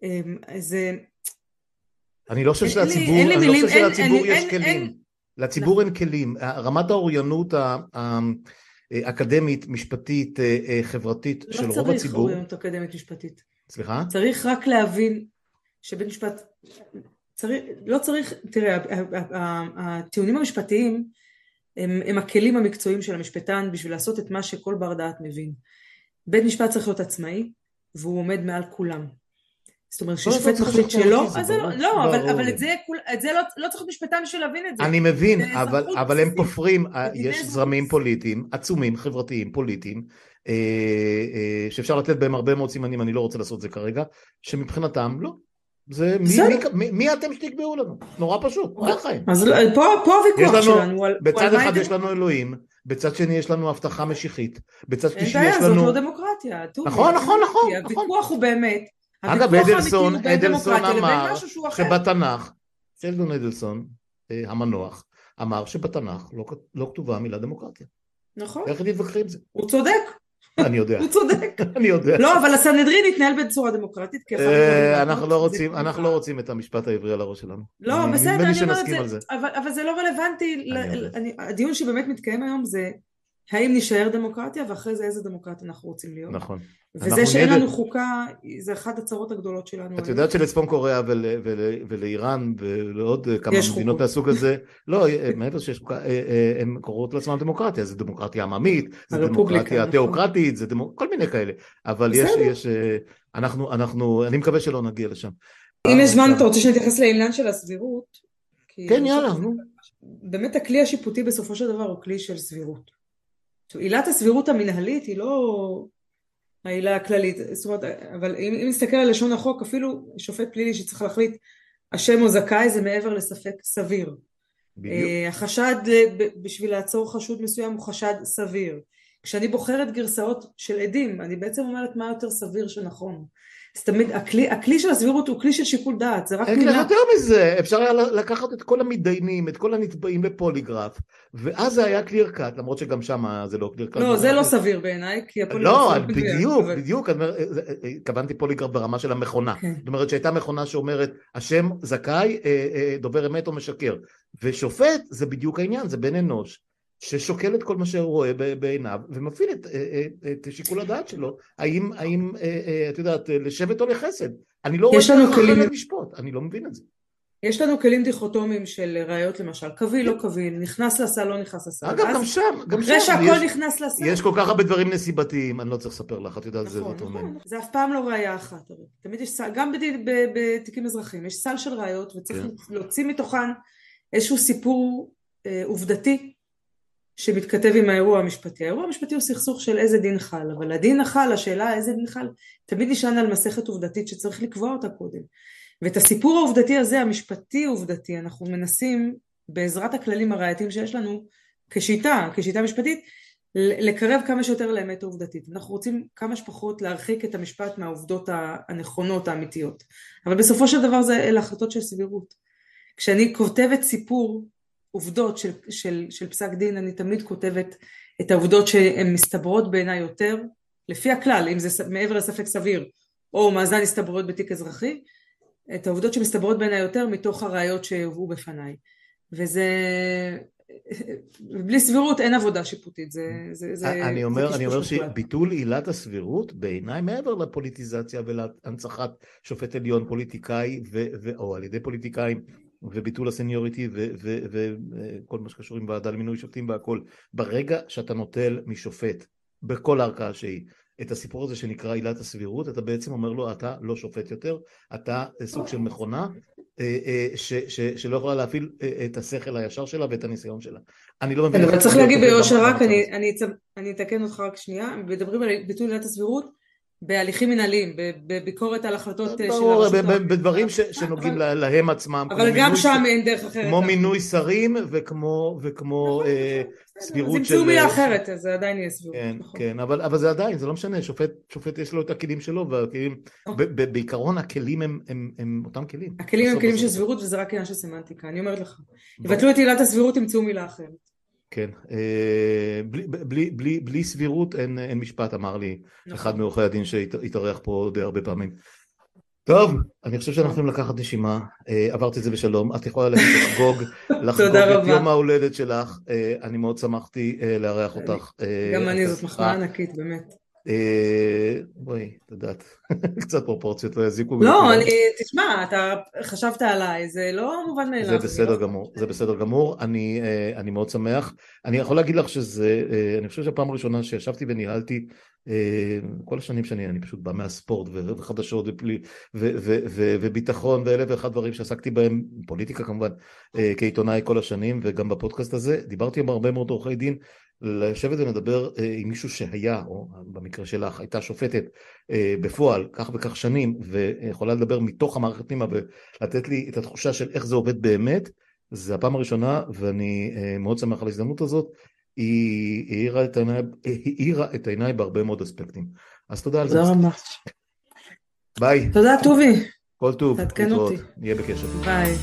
אמ, זה... אני לא חושב שלציבור, אני לא חושב שלציבור יש כלים. לציבור אין כלים. רמת האוריינות אקדמית, משפטית, אה, אה, חברתית לא של רוב הציבור. לא צריך אוריינות אקדמית משפטית. סליחה? צריך רק להבין שבית משפט, צריך, לא צריך, תראה, הטיעונים המשפטיים הם, הם הכלים המקצועיים של המשפטן בשביל לעשות את מה שכל בר דעת מבין. בית משפט צריך להיות עצמאי והוא עומד מעל כולם. זאת אומרת, כששופט מחליט שלא, אז זה לא, לא, אבל את זה לא, לא צריך משפטן בשביל להבין את זה. אני מבין, אבל הם פופרים, אה, יש זרמים פוליטיים, עצומים, חברתיים, פוליטיים, אה, אה, שאפשר לתת בהם הרבה מאוד סימנים, אני לא רוצה לעשות את זה כרגע, שמבחינתם לא. זה מי אתם שתקבעו לנו? נורא פשוט, מה החיים? אז פה הוויכוח שלנו. בצד אחד יש לנו אלוהים, בצד שני יש לנו הבטחה משיחית, בצד שלישי יש לנו... אין בעיה, זאת לא דמוקרטיה. נכון, נכון, נכון. הוויכוח הוא באמת אגב, אדלסון, אדלסון אמר שבתנ"ך, שלדון אדלסון אה, המנוח, אמר שבתנ"ך לא, לא כתובה המילה דמוקרטיה. נכון. איך נתווכחים עם זה? הוא צודק. אני יודע. הוא צודק. אני יודע. לא, אבל הסנהדרין התנהל בצורה דמוקרטית. אה, אנחנו לא רוצים, אנחנו לא רוצים את המשפט העברי על הראש שלנו. לא, בסדר, אני אומרת, אבל זה לא רלוונטי, הדיון שבאמת מתקיים היום זה האם נשאר דמוקרטיה ואחרי זה איזה דמוקרטיה אנחנו רוצים להיות. נכון. וזה שאין לנו חוקה זה אחת הצרות הגדולות שלנו. את יודעת שלצפון קוריאה ולאיראן ולעוד כמה מדינות מהסוג הזה, לא, מעבר שיש חוקה, אה, אה, הן קוראות לעצמן דמוקרטיה, זה דמוקרטיה עממית, זה דמוקרטיה נכון. תיאוקרטית, זה כל מיני כאלה, אבל יש, אה, אנחנו, אנחנו, אני מקווה שלא נגיע לשם. אם יש זמן אתה רוצה שנתייחס לעניין של הסבירות? כן יאללה, נו. באמת הכלי השיפוטי בסופו של דבר הוא כלי של סבירות. עילת הסבירות המנהלית היא לא העילה הכללית, זאת אומרת, אבל אם, אם נסתכל על לשון החוק, אפילו שופט פלילי שצריך להחליט אשם או זכאי זה מעבר לספק סביר. בדיוק. אה, החשד בשביל לעצור חשוד מסוים הוא חשד סביר. כשאני בוחרת גרסאות של עדים, אני בעצם אומרת מה יותר סביר שנכון. אז תמיד, הכלי, הכלי של הסבירות הוא כלי של שיקול דעת, זה רק מילה. יותר מזה, אפשר היה לקחת את כל המתדיינים, את כל הנתבעים בפוליגרף, ואז זה היה קליר קאט, למרות שגם שם זה לא קליר קאט. לא, זה לא סביר בעיניי, כי הפוליגרף... לא, בדיוק, בדיוק, התכוונתי פוליגרף ברמה של המכונה. כן. זאת אומרת שהייתה מכונה שאומרת, השם זכאי, אה, אה, דובר אמת או משקר. ושופט זה בדיוק העניין, זה בן אנוש. ששוקל את כל מה שהוא רואה בעיניו ומפעיל את, אה, אה, את שיקול הדעת שלו, האם, האם אה, את יודעת, לשבט או לחסד. אני לא רואה שאנחנו כלים לשפוט, אני לא מבין את זה. יש לנו כלים דיכוטומיים של ראיות למשל, קביל לא קביל, נכנס לסל לא נכנס לסל. אגב, גם שם, גם שם. אחרי שהכל נכנס לסל. יש כל כך הרבה דברים נסיבתיים, אני לא צריך לספר לך, את יודעת, זה נכון, נכון. זה אף פעם לא ראייה אחת, תמיד יש סל, גם בתיקים אזרחיים, יש סל של ראיות וצריך כן. להוציא מתוכן איזשהו סיפור עובדתי שמתכתב עם האירוע המשפטי. האירוע המשפטי הוא סכסוך של איזה דין חל, אבל הדין החל, השאלה איזה דין חל, תמיד נשען על מסכת עובדתית שצריך לקבוע אותה קודם. ואת הסיפור העובדתי הזה, המשפטי עובדתי, אנחנו מנסים בעזרת הכללים הראייתיים שיש לנו כשיטה, כשיטה משפטית, לקרב כמה שיותר לאמת העובדתית. אנחנו רוצים כמה שפחות להרחיק את המשפט מהעובדות הנכונות האמיתיות. אבל בסופו של דבר זה אלה החלטות של סבירות. כשאני כותבת סיפור עובדות של, של, של פסק דין אני תמיד כותבת את העובדות שהן מסתברות בעיניי יותר לפי הכלל אם זה מעבר לספק סביר או מאזן הסתברויות בתיק אזרחי את העובדות שמסתברות בעיניי יותר מתוך הראיות שהובאו בפניי. וזה בלי סבירות אין עבודה שיפוטית זה, זה, זה אני אומר, אני אומר שביטול עילת הסבירות בעיניי מעבר לפוליטיזציה ולהנצחת שופט עליון פוליטיקאי ו, ו, או על ידי פוליטיקאים וביטול הסניוריטי וכל מה שקשור עם ועדה למינוי שופטים והכל. ברגע שאתה נוטל משופט בכל ערכאה שהיא את הסיפור הזה שנקרא עילת הסבירות, אתה בעצם אומר לו אתה לא שופט יותר, אתה סוג של מכונה אה, אה, ש, ש, שלא יכולה להפעיל אה, את השכל הישר שלה ואת הניסיון שלה. אני לא מבין... אבל צריך להגיד ביושר רק, אני אתקן אותך רק שנייה, מדברים על ביטול עילת הסבירות בהליכים מנהליים, בביקורת על החלטות של הרשות. בדברים שנוגעים להם עצמם. אבל גם שם אין דרך אחרת. כמו מינוי שרים וכמו נכון, אה, נכון, סבירות של... אז ימצאו מילה אחרת, אז זה עדיין יהיה סבירות. כן, נכון. כן, אבל זה עדיין, זה לא משנה, שופט יש לו את הכלים שלו, והכלים, בעיקרון הכלים הם אותם כלים. הכלים הם כלים של סבירות וזה רק עניין של סמנטיקה, אני אומרת לך. יבטלו את עילת הסבירות, ימצאו מילה אחרת. כן, אה, בלי, בלי, בלי, בלי סבירות אין, אין משפט, אמר לי נכון. אחד מעורכי הדין שהתארח פה די הרבה פעמים. טוב, אני חושב שאנחנו יכולים לקחת נשימה, אה, עברת את זה בשלום, את יכולה ללכת לחגוג, לחגוג את יום ההולדת שלך, אה, אני מאוד שמחתי לארח אותך. גם אני, זאת מחמאה ענקית, באמת. אה, בואי, את יודעת, קצת פרופורציות לא יזיקו. לא, אני, תשמע, אתה חשבת עליי, זה לא מובן מאליו. זה בסדר גמור, זה בסדר גמור, אני, אה, אני מאוד שמח. אני יכול להגיד לך שזה, אה, אני חושב שהפעם הראשונה שישבתי וניהלתי, כל השנים שאני, אני פשוט בא מהספורט וחדשות ופלי, ו, ו, ו, וביטחון ואלף ואחד דברים שעסקתי בהם, פוליטיקה כמובן, כעיתונאי כל השנים וגם בפודקאסט הזה, דיברתי עם הרבה מאוד עורכי דין לשבת ולדבר אה, עם מישהו שהיה, או במקרה שלך, הייתה שופטת אה, בפועל כך וכך שנים, ויכולה לדבר מתוך המערכת פנימה ולתת לי את התחושה של איך זה עובד באמת, זה הפעם הראשונה, ואני אה, מאוד שמח על ההזדמנות הזאת. היא האירה את העיניי, האירה את בהרבה מאוד אספקטים. אז תודה על זה. תודה ממש. ביי. תודה טובי. כל טוב. תעדכן אותי. נהיה בקשר. ביי.